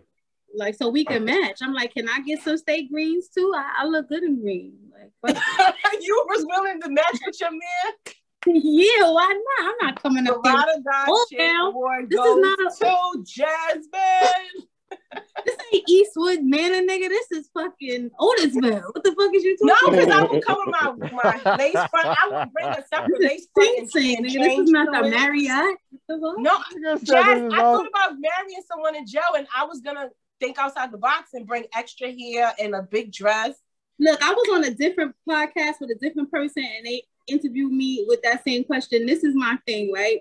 Like so we can match. I'm like, can I get some steak greens too? I, I look good in green. Like, *laughs* you was willing to match with your man? *laughs* Yeah, why not? I'm not coming up there. Oh, now. This is not a to Jasmine. *laughs* this ain't Eastwood, man, a nigga. This is fucking Otisville. What the fuck is you talking? No, because I would come with my, my lace front. I would bring a separate lace front. And, and nigga, this is not the Marriott. No, Jazz, I thought about marrying someone in jail, and I was gonna think outside the box and bring extra hair and a big dress. Look, I was on a different podcast with a different person and they interviewed me with that same question. This is my thing, right?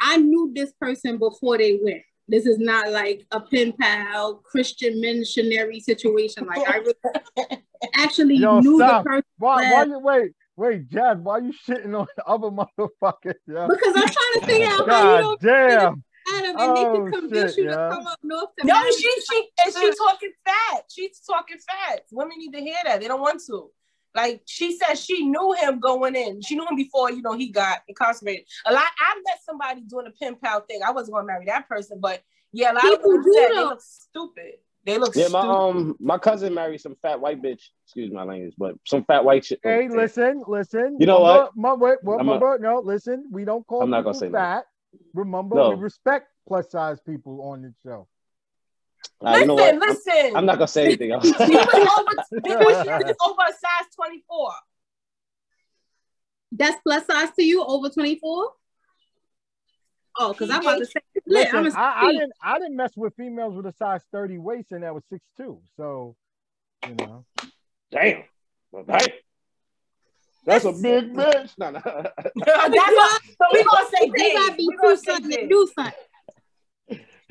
I knew this person before they went. This is not like a pen pal Christian missionary situation. Like I really *laughs* actually Yo, knew stop. the person. Why, why you wait? Wait, Jazz, why you shitting on the *laughs* other motherfuckers? Yeah? Because I'm trying to figure out God how you don't damn. Adam and oh, they can convince shit, you yeah. to come up north to No, she she and she's talking fat. She's talking fat. Women need to hear that. They don't want to. Like she said, she knew him going in. She knew him before, you know, he got incarcerated. A lot. I met somebody doing a pen pal thing. I wasn't gonna marry that person, but Yeah, a lot People of do women said they look stupid. They look Yeah, my um my cousin married some fat white bitch. Excuse my language, but some fat white shit. Hey, listen, listen. You know what? Remember, wait, what, I'm not- remember, no, listen. We don't call I'm not gonna say fat. Remember, No. we respect plus size people on the show. Uh, you know what? listen, I'm, listen. I'm not gonna say anything else. *laughs* She was over. She was *laughs* over a size twenty four. That's plus size to you over 24? Oh, because I'm about to say, lit. I'm a I, I didn't, I didn't mess with females with a size 30 waist, and that was six two. So, you know, Damn. Well, damn. That's a big bitch. No, no. *laughs* That's what, so we gonna say they gotta big. be We two something to do something.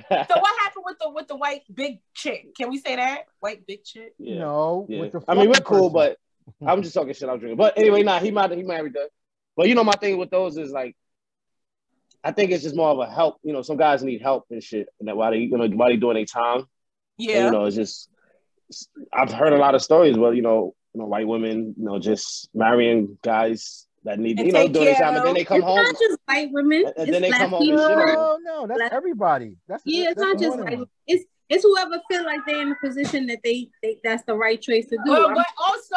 So what happened with the with the white big chick? Can we say that white big chick? yeah. no. Yeah. I mean, we're cool, person. but I'm just talking shit. I'm drinking. But anyway, nah, he might he might married her. But you know, my thing with those is like, I think it's just more of a help. You know, some guys need help and shit, and that why they you know while they doing their time, and, Yeah. you know, it's just I've heard a lot of stories where you know, you know, white women, you know, just marrying guys that need, And you know, take doing their care time, and then they come it's home. not just white women. And- and then they come home and shit no, no, that's Black- everybody. That's Yeah, it's that's not just white. one. It's it's whoever feel like they're in a position that they, they that's the right choice to do. But, but also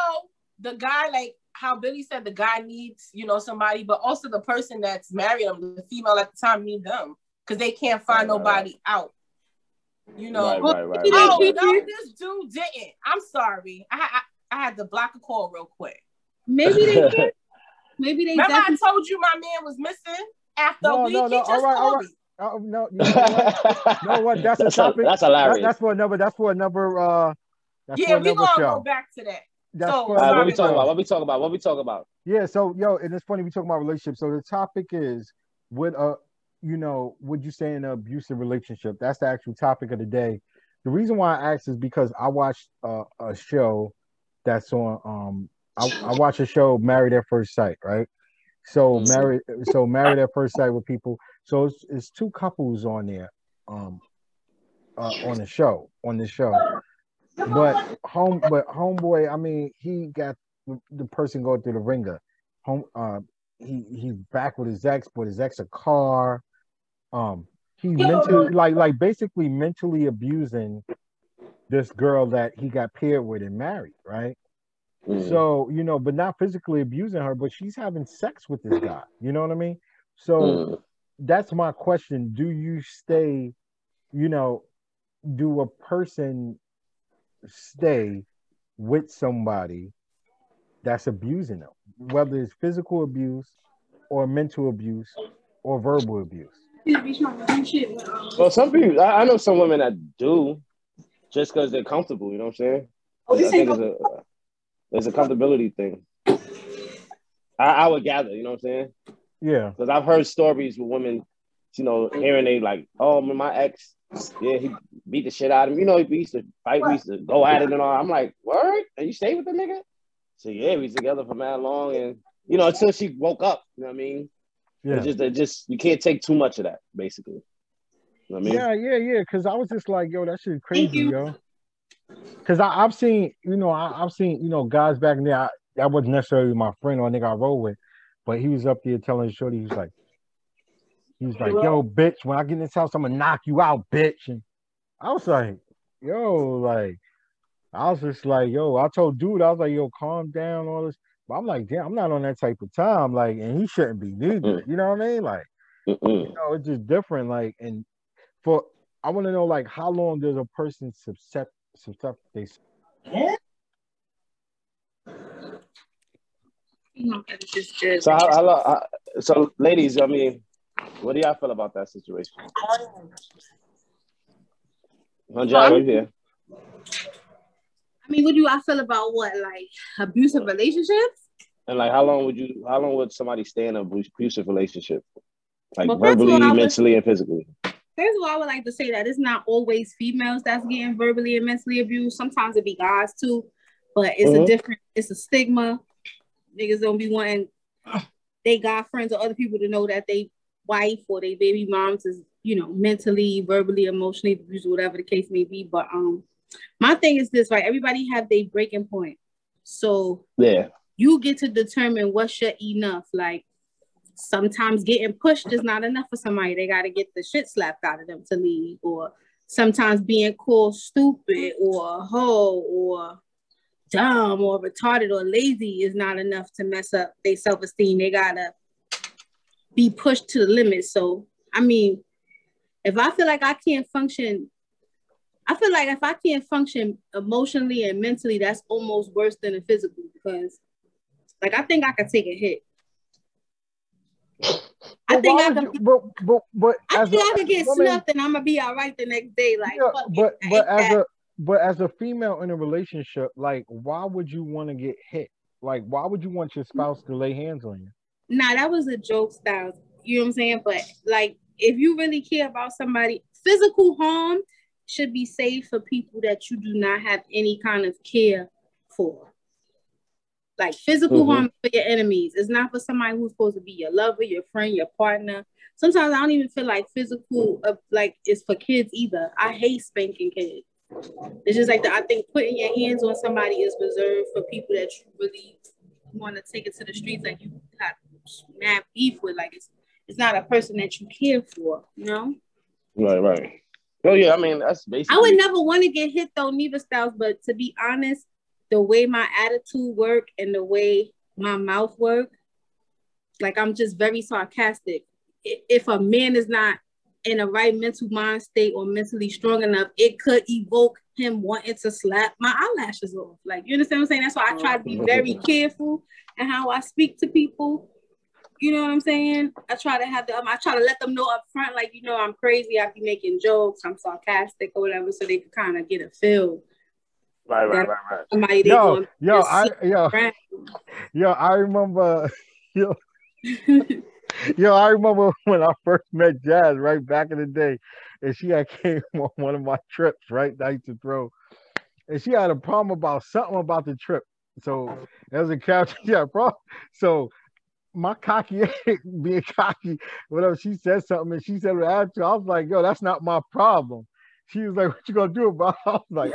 the guy, like how Billy said, the guy needs you know somebody, but also the person that's married him, the female at the time, need them because they can't find Right, right, nobody out. You know. Right, right, right. Oh no, this dude didn't. I'm sorry. I, I I had to block a call real quick. maybe they *laughs* can. Maybe they Remember, I told you my man was missing after No, a week. no, he no. just All right, all called me. Oh, no, you know what? know what? That's a that's topic. that's That- hilarious. that's for another. That's for another. Uh, that's Yeah, we another gonna show. go back to that. That's So, for All right, what we talking about? What we talking about? What we talking about? Yeah, so yo, and it's funny we talking about relationships. So the topic is would a, you know, would you say in an abusive relationship? That's the actual topic of the day. The reason why I asked is because I watched uh, a show that's on um I, I watch a show Married at First Sight, right? So married so married at first sight with people. So it's, it's two couples on there um uh, on the show, on the show. But home but homeboy, I mean, he got the person going through the ringer. Home, uh, he he's back with his ex, but his ex a car. Um, he mentally like like basically mentally abusing this girl that he got paired with and married, right? Mm. So you know, but not physically abusing her, but she's having sex with this guy. You know what I mean? So Mm. that's my question. Do you stay? You know, do a person stay with somebody that's abusing them, whether it's physical abuse or mental abuse or verbal abuse? Well, some people, I, I know some women that do, just because they're comfortable. You know what I'm saying? Oh, I think it's a it's a comfortability thing. I, I would gather. You know what I'm saying? Yeah, Because I've heard stories with women, you know, hearing they like, oh, my ex, yeah, he beat the shit out of me. You know, we used to fight, we used to go at it and all. I'm like, word? And you stay with the nigga? So yeah, we was together for mad long, and you know, until she woke up. You know what I mean? yeah. It's just, it just you can't take too much of that, basically. You know I mean? Yeah, yeah, yeah. Cause I was just like, yo, that shit crazy, yo. Cause I, I've seen, you know, I, I've seen, you know, guys back in there. I, that wasn't necessarily my friend or a nigga I roll with, but he was up there telling Shorty, he was like, he was like, yo, bitch, when I get in this house, I'm gonna knock you out, bitch. And I was like, yo, like, I was just like, yo, I told dude, I was like, yo, calm down, all this. But I'm like, damn, I'm not on that type of time. Like, and he shouldn't be neither. You know what I mean? Like, Mm-mm. you know, it's just different. Like, and for I want to know, like, how long does a person suscept suscept they So, how, how, lo- how, so ladies, I mean, what do y'all feel about that situation? Hanjai, you here? I mean, what do I feel about what like abusive relationships? And like, how long would you? How long would somebody stay in a abusive relationship? Like Well, verbally, all, mentally, and physically. First of all, I would like to say that it's not always females that's getting verbally and mentally abused. Sometimes it be guys too, but it's a Mhm. different. It's a stigma. Niggas don't be wanting they got friends or other people to know that they wife or they baby moms is you know mentally, verbally, emotionally abused, whatever the case may be. But um, my thing is this: right? Everybody have their breaking point. So Yeah. you get to determine what's your enough. Like sometimes getting pushed is not enough for somebody. They got to get the shit slapped out of them to leave, or sometimes being called stupid or hoe or dumb or retarded or lazy is not enough to mess up their self-esteem. They gotta be pushed to the limit. So I mean, if I feel like I can't function, I feel like if I can't function emotionally and mentally, that's almost worse than a physical because like I think I could take a hit. I think I could. You, but but but I think I could get woman, snuffed and I'm gonna be all right the next day. Like, yeah, but but as that. a but as a female in a relationship, like, why would you want to get hit? Like, why would you want your spouse to lay hands on you? Nah, that was a joke style. You know what I'm saying? But like, if you really care about somebody, physical harm should be safe for people that you do not have any kind of care for. Like physical mm-hmm. harm for your enemies. It's not for somebody who's supposed to be your lover, your friend, your partner. Sometimes I don't even feel like physical, uh, like it's for kids either. I hate spanking kids. It's just like the, I think putting your hands on somebody is reserved for people that you really want to take it to the streets, like you got mad beef with. Like it's it's not a person that you care for, you know? Right, right. Oh yeah, I mean that's basically. I would never want to get hit though, neither styles. But to be honest, the way my attitude work and the way my mouth work, like I'm just very sarcastic. If a man is not in a right mental mind state or mentally strong enough, it could evoke him wanting to slap my eyelashes off. Like you understand what I'm saying? That's why I try to be very *laughs* careful and how I speak to people. You know what I'm saying? I try to have them. Um, I try to let them know up front, like you know, I'm crazy. I be making jokes. I'm sarcastic or whatever, so they can kind of get a feel. Right, right, right, right. Somebody yo, yo, I, yo, yo, I remember, *laughs* yo, *laughs* yo, I remember when I first met Jazz, right back in the day, and she had *laughs* came on one of my trips, right, that I used to throw, and she had a problem about something about the trip. So as a captain, yeah, bro. So my cocky being cocky, whatever she said something and she said her attitude, I was like, yo, that's not my problem. She was like, "What you gonna do about?" It? *laughs* I was like,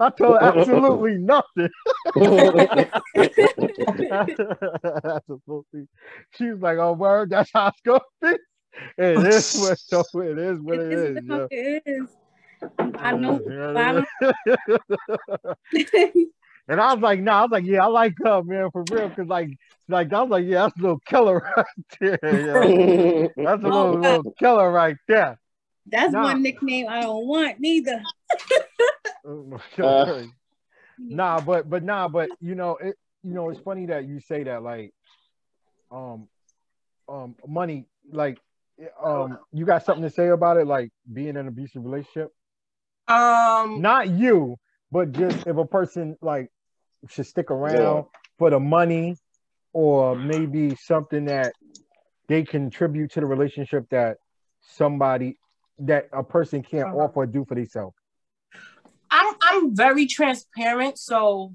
"I *laughs* told her absolutely nothing." absolutely. *laughs* She was like, "Oh, word, that's how it's gonna be." It is what so it is what it, it is. is, yeah. it is. I know. and I was like, "No," nah. I was like, "Yeah, I like her, man, for real." Because like, like I was like, "Yeah, that's a little killer right there. Yeah. That's a little, uh little killer right there." That's nah. one nickname I don't want neither. *laughs* uh, nah, but but nah, but you know it. You know it's funny that you say that. Like, um, um, money. Like, um, you got something to say about it? Like being in an abusive relationship. Um, not you, but just if a person like should stick around yeah. for the money, or maybe something that they contribute to the relationship that somebody that a person can't uh-huh. offer or do for themselves? I'm I'm very transparent, so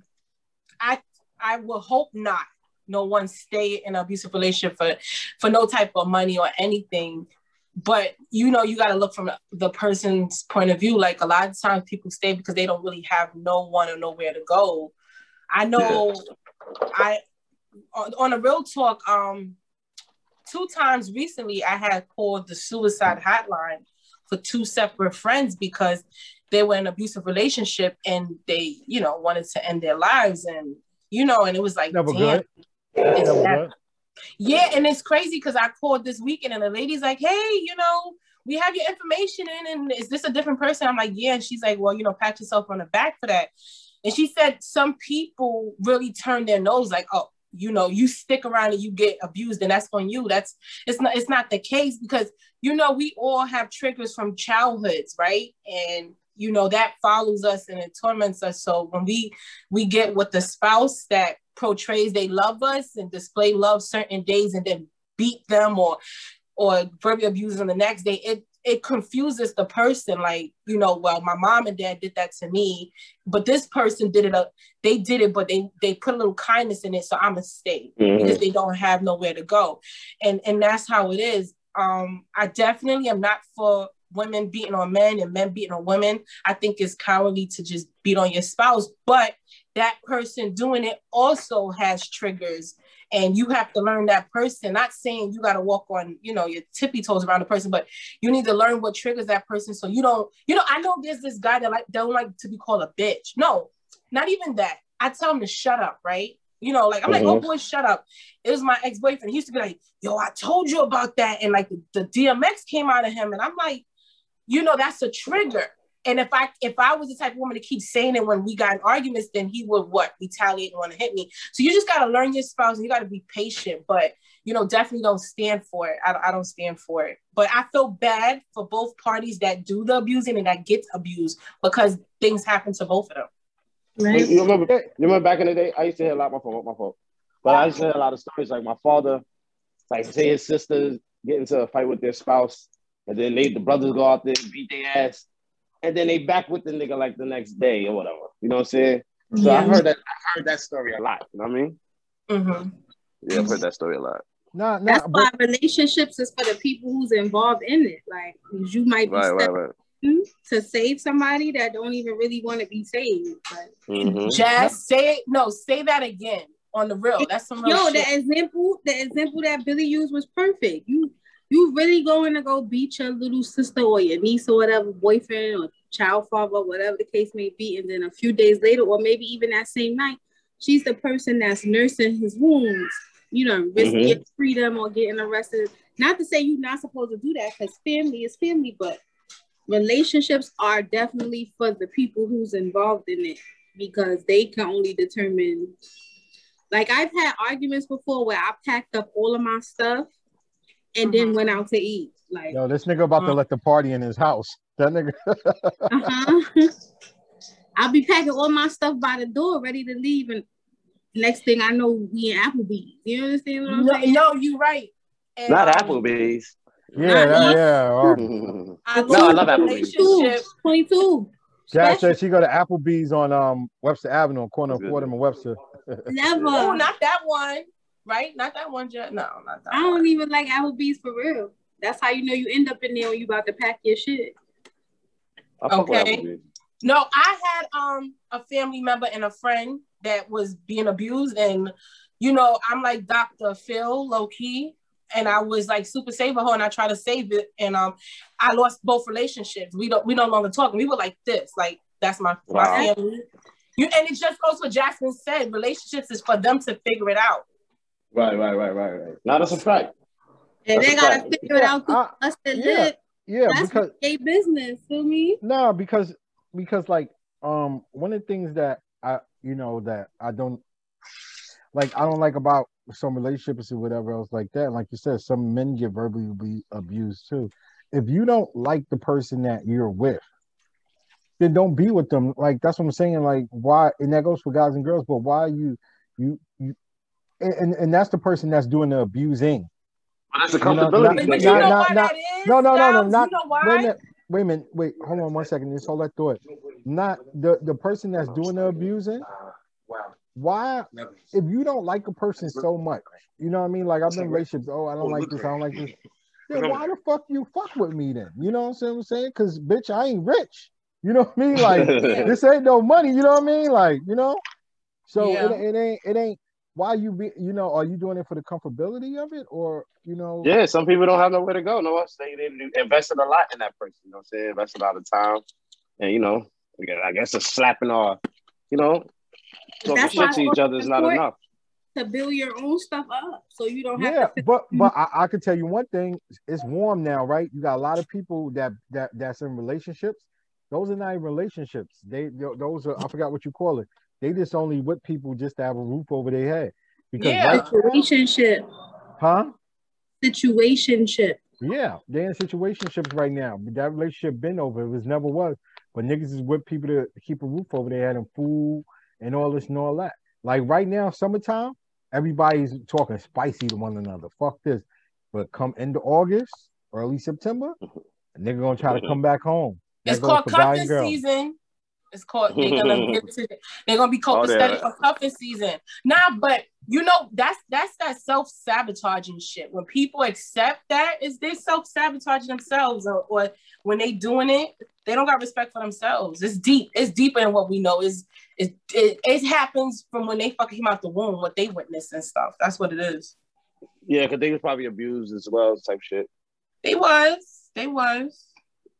I I will hope not. No one stay in an abusive relationship for for no type of money or anything. But you know, you got to look from the person's point of view. Like a lot of times, people stay because they don't really have no one or nowhere to go. I know. I on, on a real talk. Um, two times recently, I had called the suicide hotline for two separate friends because they were in an abusive relationship and they, you know, wanted to end their lives. And, you know, and it was like, Never damn, good. yeah. And it's crazy because I called this weekend and the lady's like, hey, you know, we have your information in and is this a different person? I'm like, yeah. And she's like, well, you know, pat yourself on the back for that. And she said some people really turn their nose like, oh, you know you stick around and you get abused and that's on you. That's it's not it's not the case because you know we all have triggers from childhoods right? And you know that follows us and it torments us. So when we we get with the spouse that portrays they love us and display love certain days and then beat them or or verbally abuse them the next day it it confuses the person like you know well my mom and dad did that to me but this person did it uh, they did it but they they put a little kindness in it so i'm a stay mm-hmm. because they don't have nowhere to go. And and that's how it is. Um i definitely am not for women beating on men and men beating on women. I think it's cowardly to just beat on your spouse but that person doing it also has triggers and you have to learn that person. Not saying you got to walk on, you know, your tippy toes around the person, but you need to learn what triggers that person so you don't, you know, I know there's this guy that like don't like to be called a bitch. No, not even that. I tell him to shut up, right? You know, like I'm mm-hmm. like, oh boy, shut up. It was my ex-boyfriend. He used to be like, yo, I told you about that. And like the, the DMX came out of him. And I'm like, you know, that's a trigger. And if I if I was the type of woman to keep saying it when we got in arguments, then he would what retaliate and want to hit me. So you just gotta learn your spouse and you gotta be patient. But you know, definitely don't stand for it. I, I don't stand for it. But I feel bad for both parties that do the abusing and that gets abused because things happen to both of them. Right. You remember? You remember back in the day? I used to hear a lot. My fault. My fault. But I used to hear a lot of stories. Like my father, like say his sisters get into a fight with their spouse, and then they the brothers go out there and beat their ass, and then they back with the nigga like the next day or whatever. You know what I'm saying? So yeah. I heard that. I heard that story a lot. You know what I mean? Mm-hmm. Yeah, I've heard that story a lot. No, no, That's why relationships is for the people who's involved in it. Like you might be right, right, right to save somebody that don't even really want to be saved. But mm-hmm. Jazz, say it. No, say that again on the real. That's some real Yo, shit. the example, the example that Billy used was perfect. You you really going to go beat your little sister or your niece or whatever, boyfriend or child father, whatever the case may be, and then a few days later, or maybe even that same night, she's the person that's nursing his wounds. You know, risk mm-hmm. freedom or getting arrested. Not to say you're not supposed to do that because family is family, but relationships are definitely for the people who's involved in it because they can only determine like I've had arguments before where I packed up all of my stuff and then uh-huh. went out to eat. Like yo, this nigga about uh, to let the party in his house. That nigga. *laughs* uh-huh. *laughs* I'll be packing all my stuff by the door, ready to leave, and next thing I know, we in Applebee's. You understand what I'm no, saying? No, you right. And, Not um, Applebee's. Yeah, yeah, yeah. I no, I love Applebee's. 22. Jack said she go to Applebee's on um Webster Avenue, corner of Fordham and Webster. *laughs* Never. Oh, not that one. Right? Not that one, Jet. No, not that. I don't even like Applebee's for real. That's how you know you end up in there when you about to pack your shit. Okay. No, I had um a family member and a friend that was being abused, and you know, I'm like Dr. Phil, low key and I was like super save her and I tried to save it and um I lost both relationships. We don't we no longer talk. We were like this. Like that's my, wow. my family. You and it just goes what Jasmine said. Relationships is for them to figure it out. Right, right, right, right, right. Now that's a fact. And they gotta fact. figure it out through us that yeah, Yeah, that's because a business, feel me? No, because because like um one of the things that I you know that I don't like I don't like about some relationships or whatever else like that. Like you said, some men get verbally abused too. If you don't like the person that you're with, then don't be with them. Like that's what I'm saying. Like why? And that goes for guys and girls. But why you you you? And and that's the person that's doing the abusing. that's the comfortability. You know, not, not, not, no, no, no, no, not. You know why? Wait a minute. Wait a minlet. Wait, hold on one second. Just hold that thought. Not the the person that's doing the abusing. Wow why if you don't like a person so much, you know what I mean? Like I've been in relationships, oh, I don't like this, I don't like this. Then why the fuck you fuck with me then? You know what I'm saying? Cause bitch, I ain't rich. You know what I mean? Like *laughs* this ain't no money, you know what I mean? Like, you know? So yeah. it, it ain't it ain't why you be you know, are you doing it for the comfortability of it or you know? Yeah, some people don't have nowhere to go. No, they, they invested a lot in that person, you know what I'm saying? Invested a lot of time. And you know, I guess a slapping or you know, talking shit to each other is not enough. To build your own stuff up, so you don't have yeah, to. but *laughs* but I, I can tell you one thing: it's warm now, right? You got a lot of people that that that's in relationships. Those are not relationships. They those are I forgot what you call it. They just only with people just to have a roof over their head. Because yeah, right relationship. Huh? Situationship. Yeah, they're in situationships right now. But that relationship been over. It was never was. But niggas is with people to keep a roof over their head and food and all this and all that. Like right now, summertime, everybody's talking spicy to one another. Fuck this. But come into August, early September, a nigga gonna try to mm-hmm. come back home. That it's called cuffing season. It's called. They're gonna *laughs* get to. They're gonna be Oh, copacetic yeah. for cuffing season. Nah, but you know that's that's that self sabotaging shit. When people accept that, is they self sabotaging themselves, or, or when they doing it, they don't got respect for themselves. It's deep. It's deeper than what we know. Is it, it? It happens from when they fucking came out the womb, what they witnessed and stuff. That's what it is. Yeah, because they was probably abused as well, type shit. They was. They was.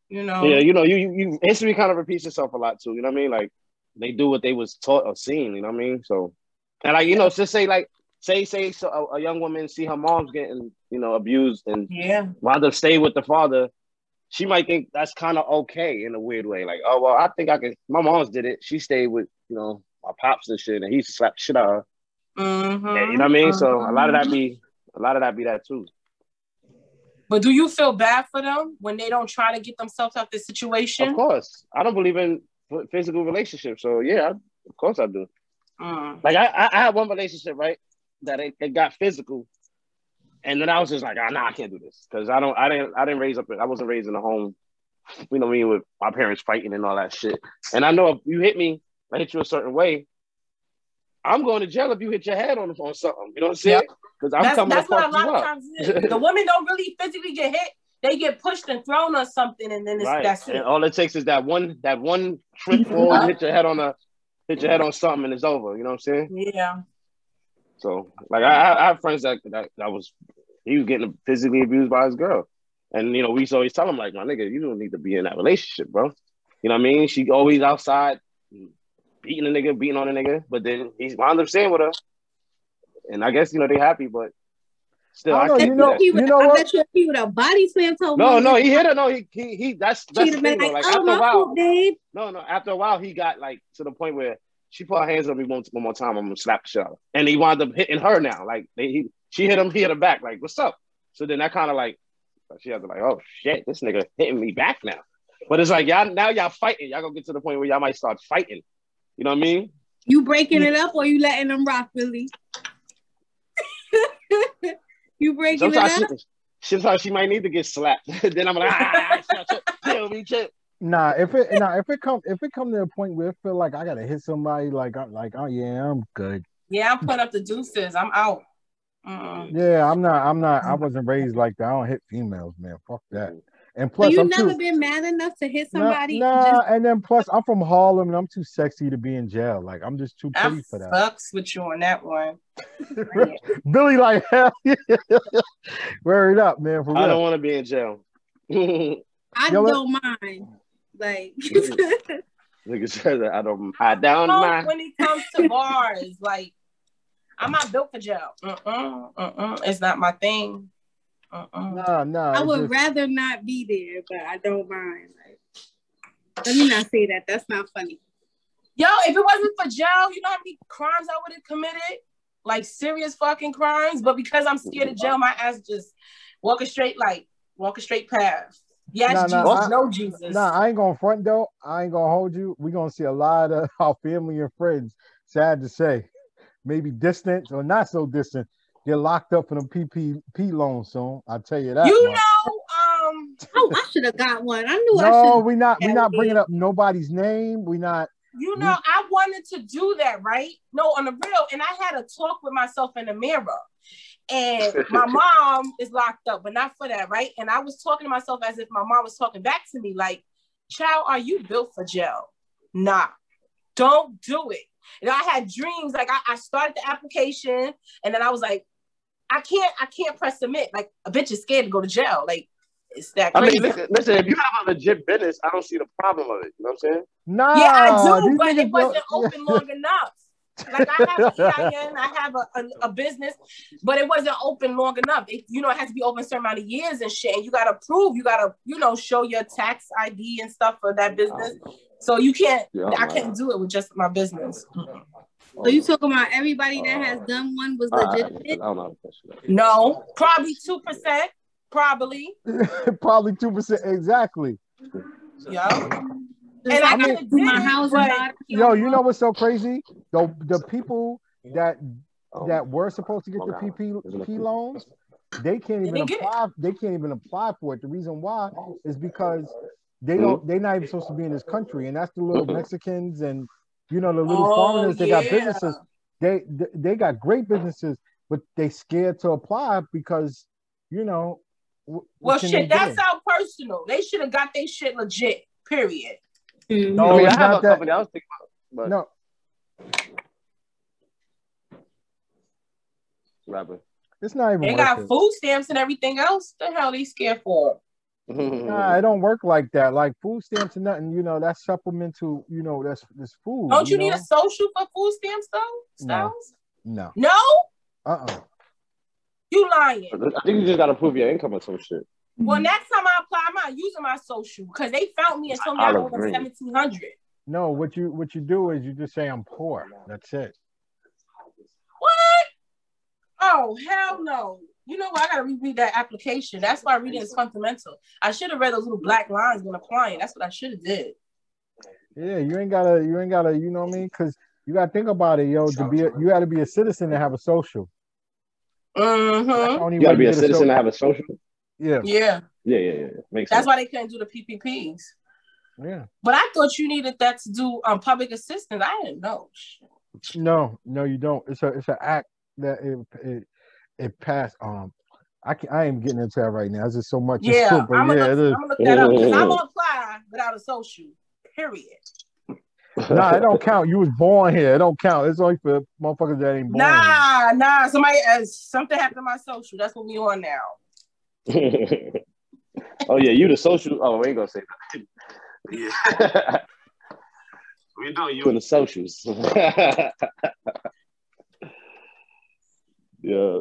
You know. Yeah, you know, you, you you history kind of repeats itself a lot too. You know what I mean? Like they do what they was taught or seen. You know what I mean? So, and like you know, just say like say say so a, a young woman see her mom's getting you know abused and Yeah. wind up stay with the father. She might think that's kind of okay in a weird way. Like, oh well, I think I can. My mom's did it. She stayed with you know my pops and shit, and he slapped shit out of her. Mhm. Yeah, you know what I mean? So a lot of that Mhm. be a lot of that be that too. But do you feel bad for them when they don't try to get themselves out of this situation? Of course, I don't believe in physical relationships. So yeah, I, of course I do. Mm. Like I, I, I had one relationship right that it, it got physical, and then I was just like, oh, nah, I can't do this because I don't, I didn't, I didn't raise up, I wasn't raised in a home, you know, what I mean, with my parents fighting and all that shit. And I know if you hit me, I hit you a certain way, I'm going to jail if you hit your head on on something. You know what I'm saying? Because I'm That's, coming that's to what a lot of times. The *laughs* women don't really physically get hit. They get pushed and thrown on something, and then it's, right. that's and it. all it takes is that one, that one trip *laughs* forward, hit your head on a, hit your head on something, and it's over. You know what I'm saying? Yeah. So like I, I- I have friends that, that that was he was getting physically abused by his girl. And you know, we used to always tell him, like, my nigga, you don't need to be in that relationship, bro. You know what I mean? She always outside beating a nigga, beating on a nigga, but then he's wound up staying with her. And I guess you know they happy, but still I I, know, can't you do know- that. He would, you know I what? bet you he would have body slammed her No, mom, no, he hit her. No, he he, he that's that's she'd the have thing like, Like "Oh, after a while, fault, babe." no, no. After a while, he got like to the point where she put her hands on me one, one more time. I'm gonna slap the shit out of her. And he wound up hitting her now. Like they, he, she hit him, he hit her back. Like, what's up? So then that kind of like she had to like, oh shit, this nigga hitting me back now. But it's like y'all now y'all fighting. Y'all gonna get to the point where y'all might start fighting. You know what I mean? You breaking it up or you letting them rock, Billy? *laughs* you breaking Sometimes it up? she, sometimes she might need to get slapped. *laughs* then I'm like, ah, shut, shut, kill me, chill. Nah, if it nah, if it come if it come to a point where I feel like I gotta hit somebody, like I'm like, oh yeah, I'm good. Yeah, I'm putting up the deuces. I'm out. Mm. Yeah, I'm not. I'm not. I wasn't raised like that. I don't hit females, man. Fuck that. And So plus, you I'm never too. been mad enough to hit somebody? nah, Just- and then plus, I'm from Harlem, and I'm too sexy to be in jail. Like I'm just too I pretty for that. fucks with you on that one. *laughs* Billy, like hell, yeah. *laughs* Word up, man. For I don't want to be in jail. *laughs* I Yo, don't mind. Like Nigga said that I don't. I don't mind. when it comes to bars, like I'm not built for jail. Mm-mm, mm-mm. It's not my thing. Mm-mm. Nah, nah. I would just- rather not be there, but I don't mind. Like, let me not say that. That's not funny. Yo, if it wasn't for jail, you know how many crimes I would have committed? Like serious fucking crimes. But because I'm scared of jail, my ass just walk a straight like walk a straight path. Yes, Nah, Jesus, nah, I- no Jesus. Nah, I ain't gonna front though. I ain't gonna hold you. we gonna see a lot of *laughs* our family and friends, sad to say, maybe distant or not so distant. They're locked up in a PPP loan soon. I'll tell you that. you much. know, um, Oh, I should have got one. I knew I No, should. we not we not bringing up nobody's name. We not you know, I wanted to do that, right? No, on the real, and I had a talk with myself in the mirror. And *laughs* my mom is locked up, but not for that, right? And I was talking to myself as if my mom was talking back to me, like, child, are you built for jail? Nah, don't do it. And I had dreams, like I, I started the application, and then I was like, I can't, I can't press submit. Like a bitch is scared to go to jail. Like it's that I mean, listen, listen, if you have a legit business, I don't see the problem of it. You know what I'm saying? nah. yeah, I do, these but niggas it wasn't don't- open long *laughs* enough. Like I have an EIN, I have a, a, a business, but it wasn't open long enough. It, you know, it has to be open a certain amount of years and shit. And you gotta prove, you gotta, you know, show your tax ID and stuff for that business. So you can't, Yeah, I man. can't do it with just my business. So you talking about everybody that has done one was I, I, I legitimate? don't know. No, probably two percent, probably. *laughs* Probably two percent exactly. Yeah. And I like could've do my did house but- Yo, you know what's so crazy? The the people that Oh, that were supposed to get the PPP loans, they can't even didn't it. apply. They can't even apply for it. The reason why is because they don't. They're not even supposed to be in this country, and that's the little Mhm. Mexicans and you know the little Oh, foreigners. They got businesses. They they- they got great businesses, but they scared to apply because you know. Well, shit, that's do? how personal. They should have got their shit legit. Period. Mhm. No, I mean, I have not a that- company I was thinking about, but No, rapper. it's not even. They got it. food stamps and everything else. The hell they scared for? Nah, it mm. don't work like that. Like food stamps and nothing, you know, that's supplemental, you know, that's this food. Don't you, need know? a social for food stamps though? No. Styles? No. No, Uh-uh. you lying. I think you just gotta prove your income or some shit. Well, next time I apply, I'm not using my social because they found me and told me I Olive owe them seventeen hundred. No, what you what you do is you just say I'm poor. That's it. What? Oh hell no! You know what? I gotta reread that application. That's why reading is fundamental. I should have read those little black lines when applying. That's what I should have did. Yeah, you ain't gotta you ain't gotta, you know what I mean? Cause you gotta think about it, yo. To be a, you gotta be a citizen to have a social. That's the Mm-hmm. only You gotta be a get citizen to have a social. Yeah, Yeah, Yeah, yeah, yeah. Makes that's sense. why they couldn't do the PPPs. yeah. But I thought you needed that to do um public assistance. I didn't know. No, no, you don't. It's a it's an act that it it, it passed. Um, I can I am getting into that right now. It's just so much. Yeah, into but I'm gonna yeah, look. I'm gonna look that up because I'm gonna apply without a social. Period. Nah, it don't count. You was born here. It don't count. It's only for motherfuckers that ain't born. here. Nah, nah. Somebody uh, something happened to my social. That's what we on now. *laughs* oh yeah, you the social. Oh, we ain't gonna say that. Yeah. we doing you in the socials. *laughs* yeah.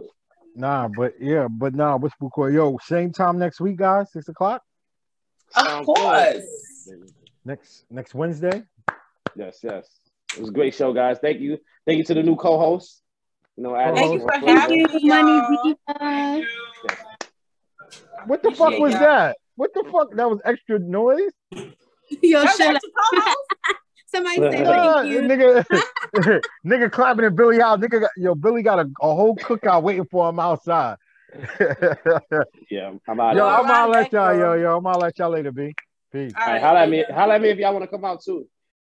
Nah, but yeah, but nah, what's cool? Yo, same time next week, guys, six o'clock Of course. next next Wednesday. Yes, yes. It was a great show, guys. Thank you. Thank you to the new co-host. You know, Adam. Thank you for having me. you, Money y'all. Diva. What the fuck was y'all. that? What the fuck? That was extra noise. Yo, That's shut up. Your co-host? Somebody say Nah, thank you. nigga, *laughs* *laughs* nigga clapping at Billy out. Nigga, got, yo, Billy got a, a whole cookout waiting for him outside. *laughs* Yeah, I'm out. yo, I'm out. let y'all, yo, yo, I'm gonna let y'all later, B. Peace. All All right, right, holla at me. Holla at me if y'all want to come out too.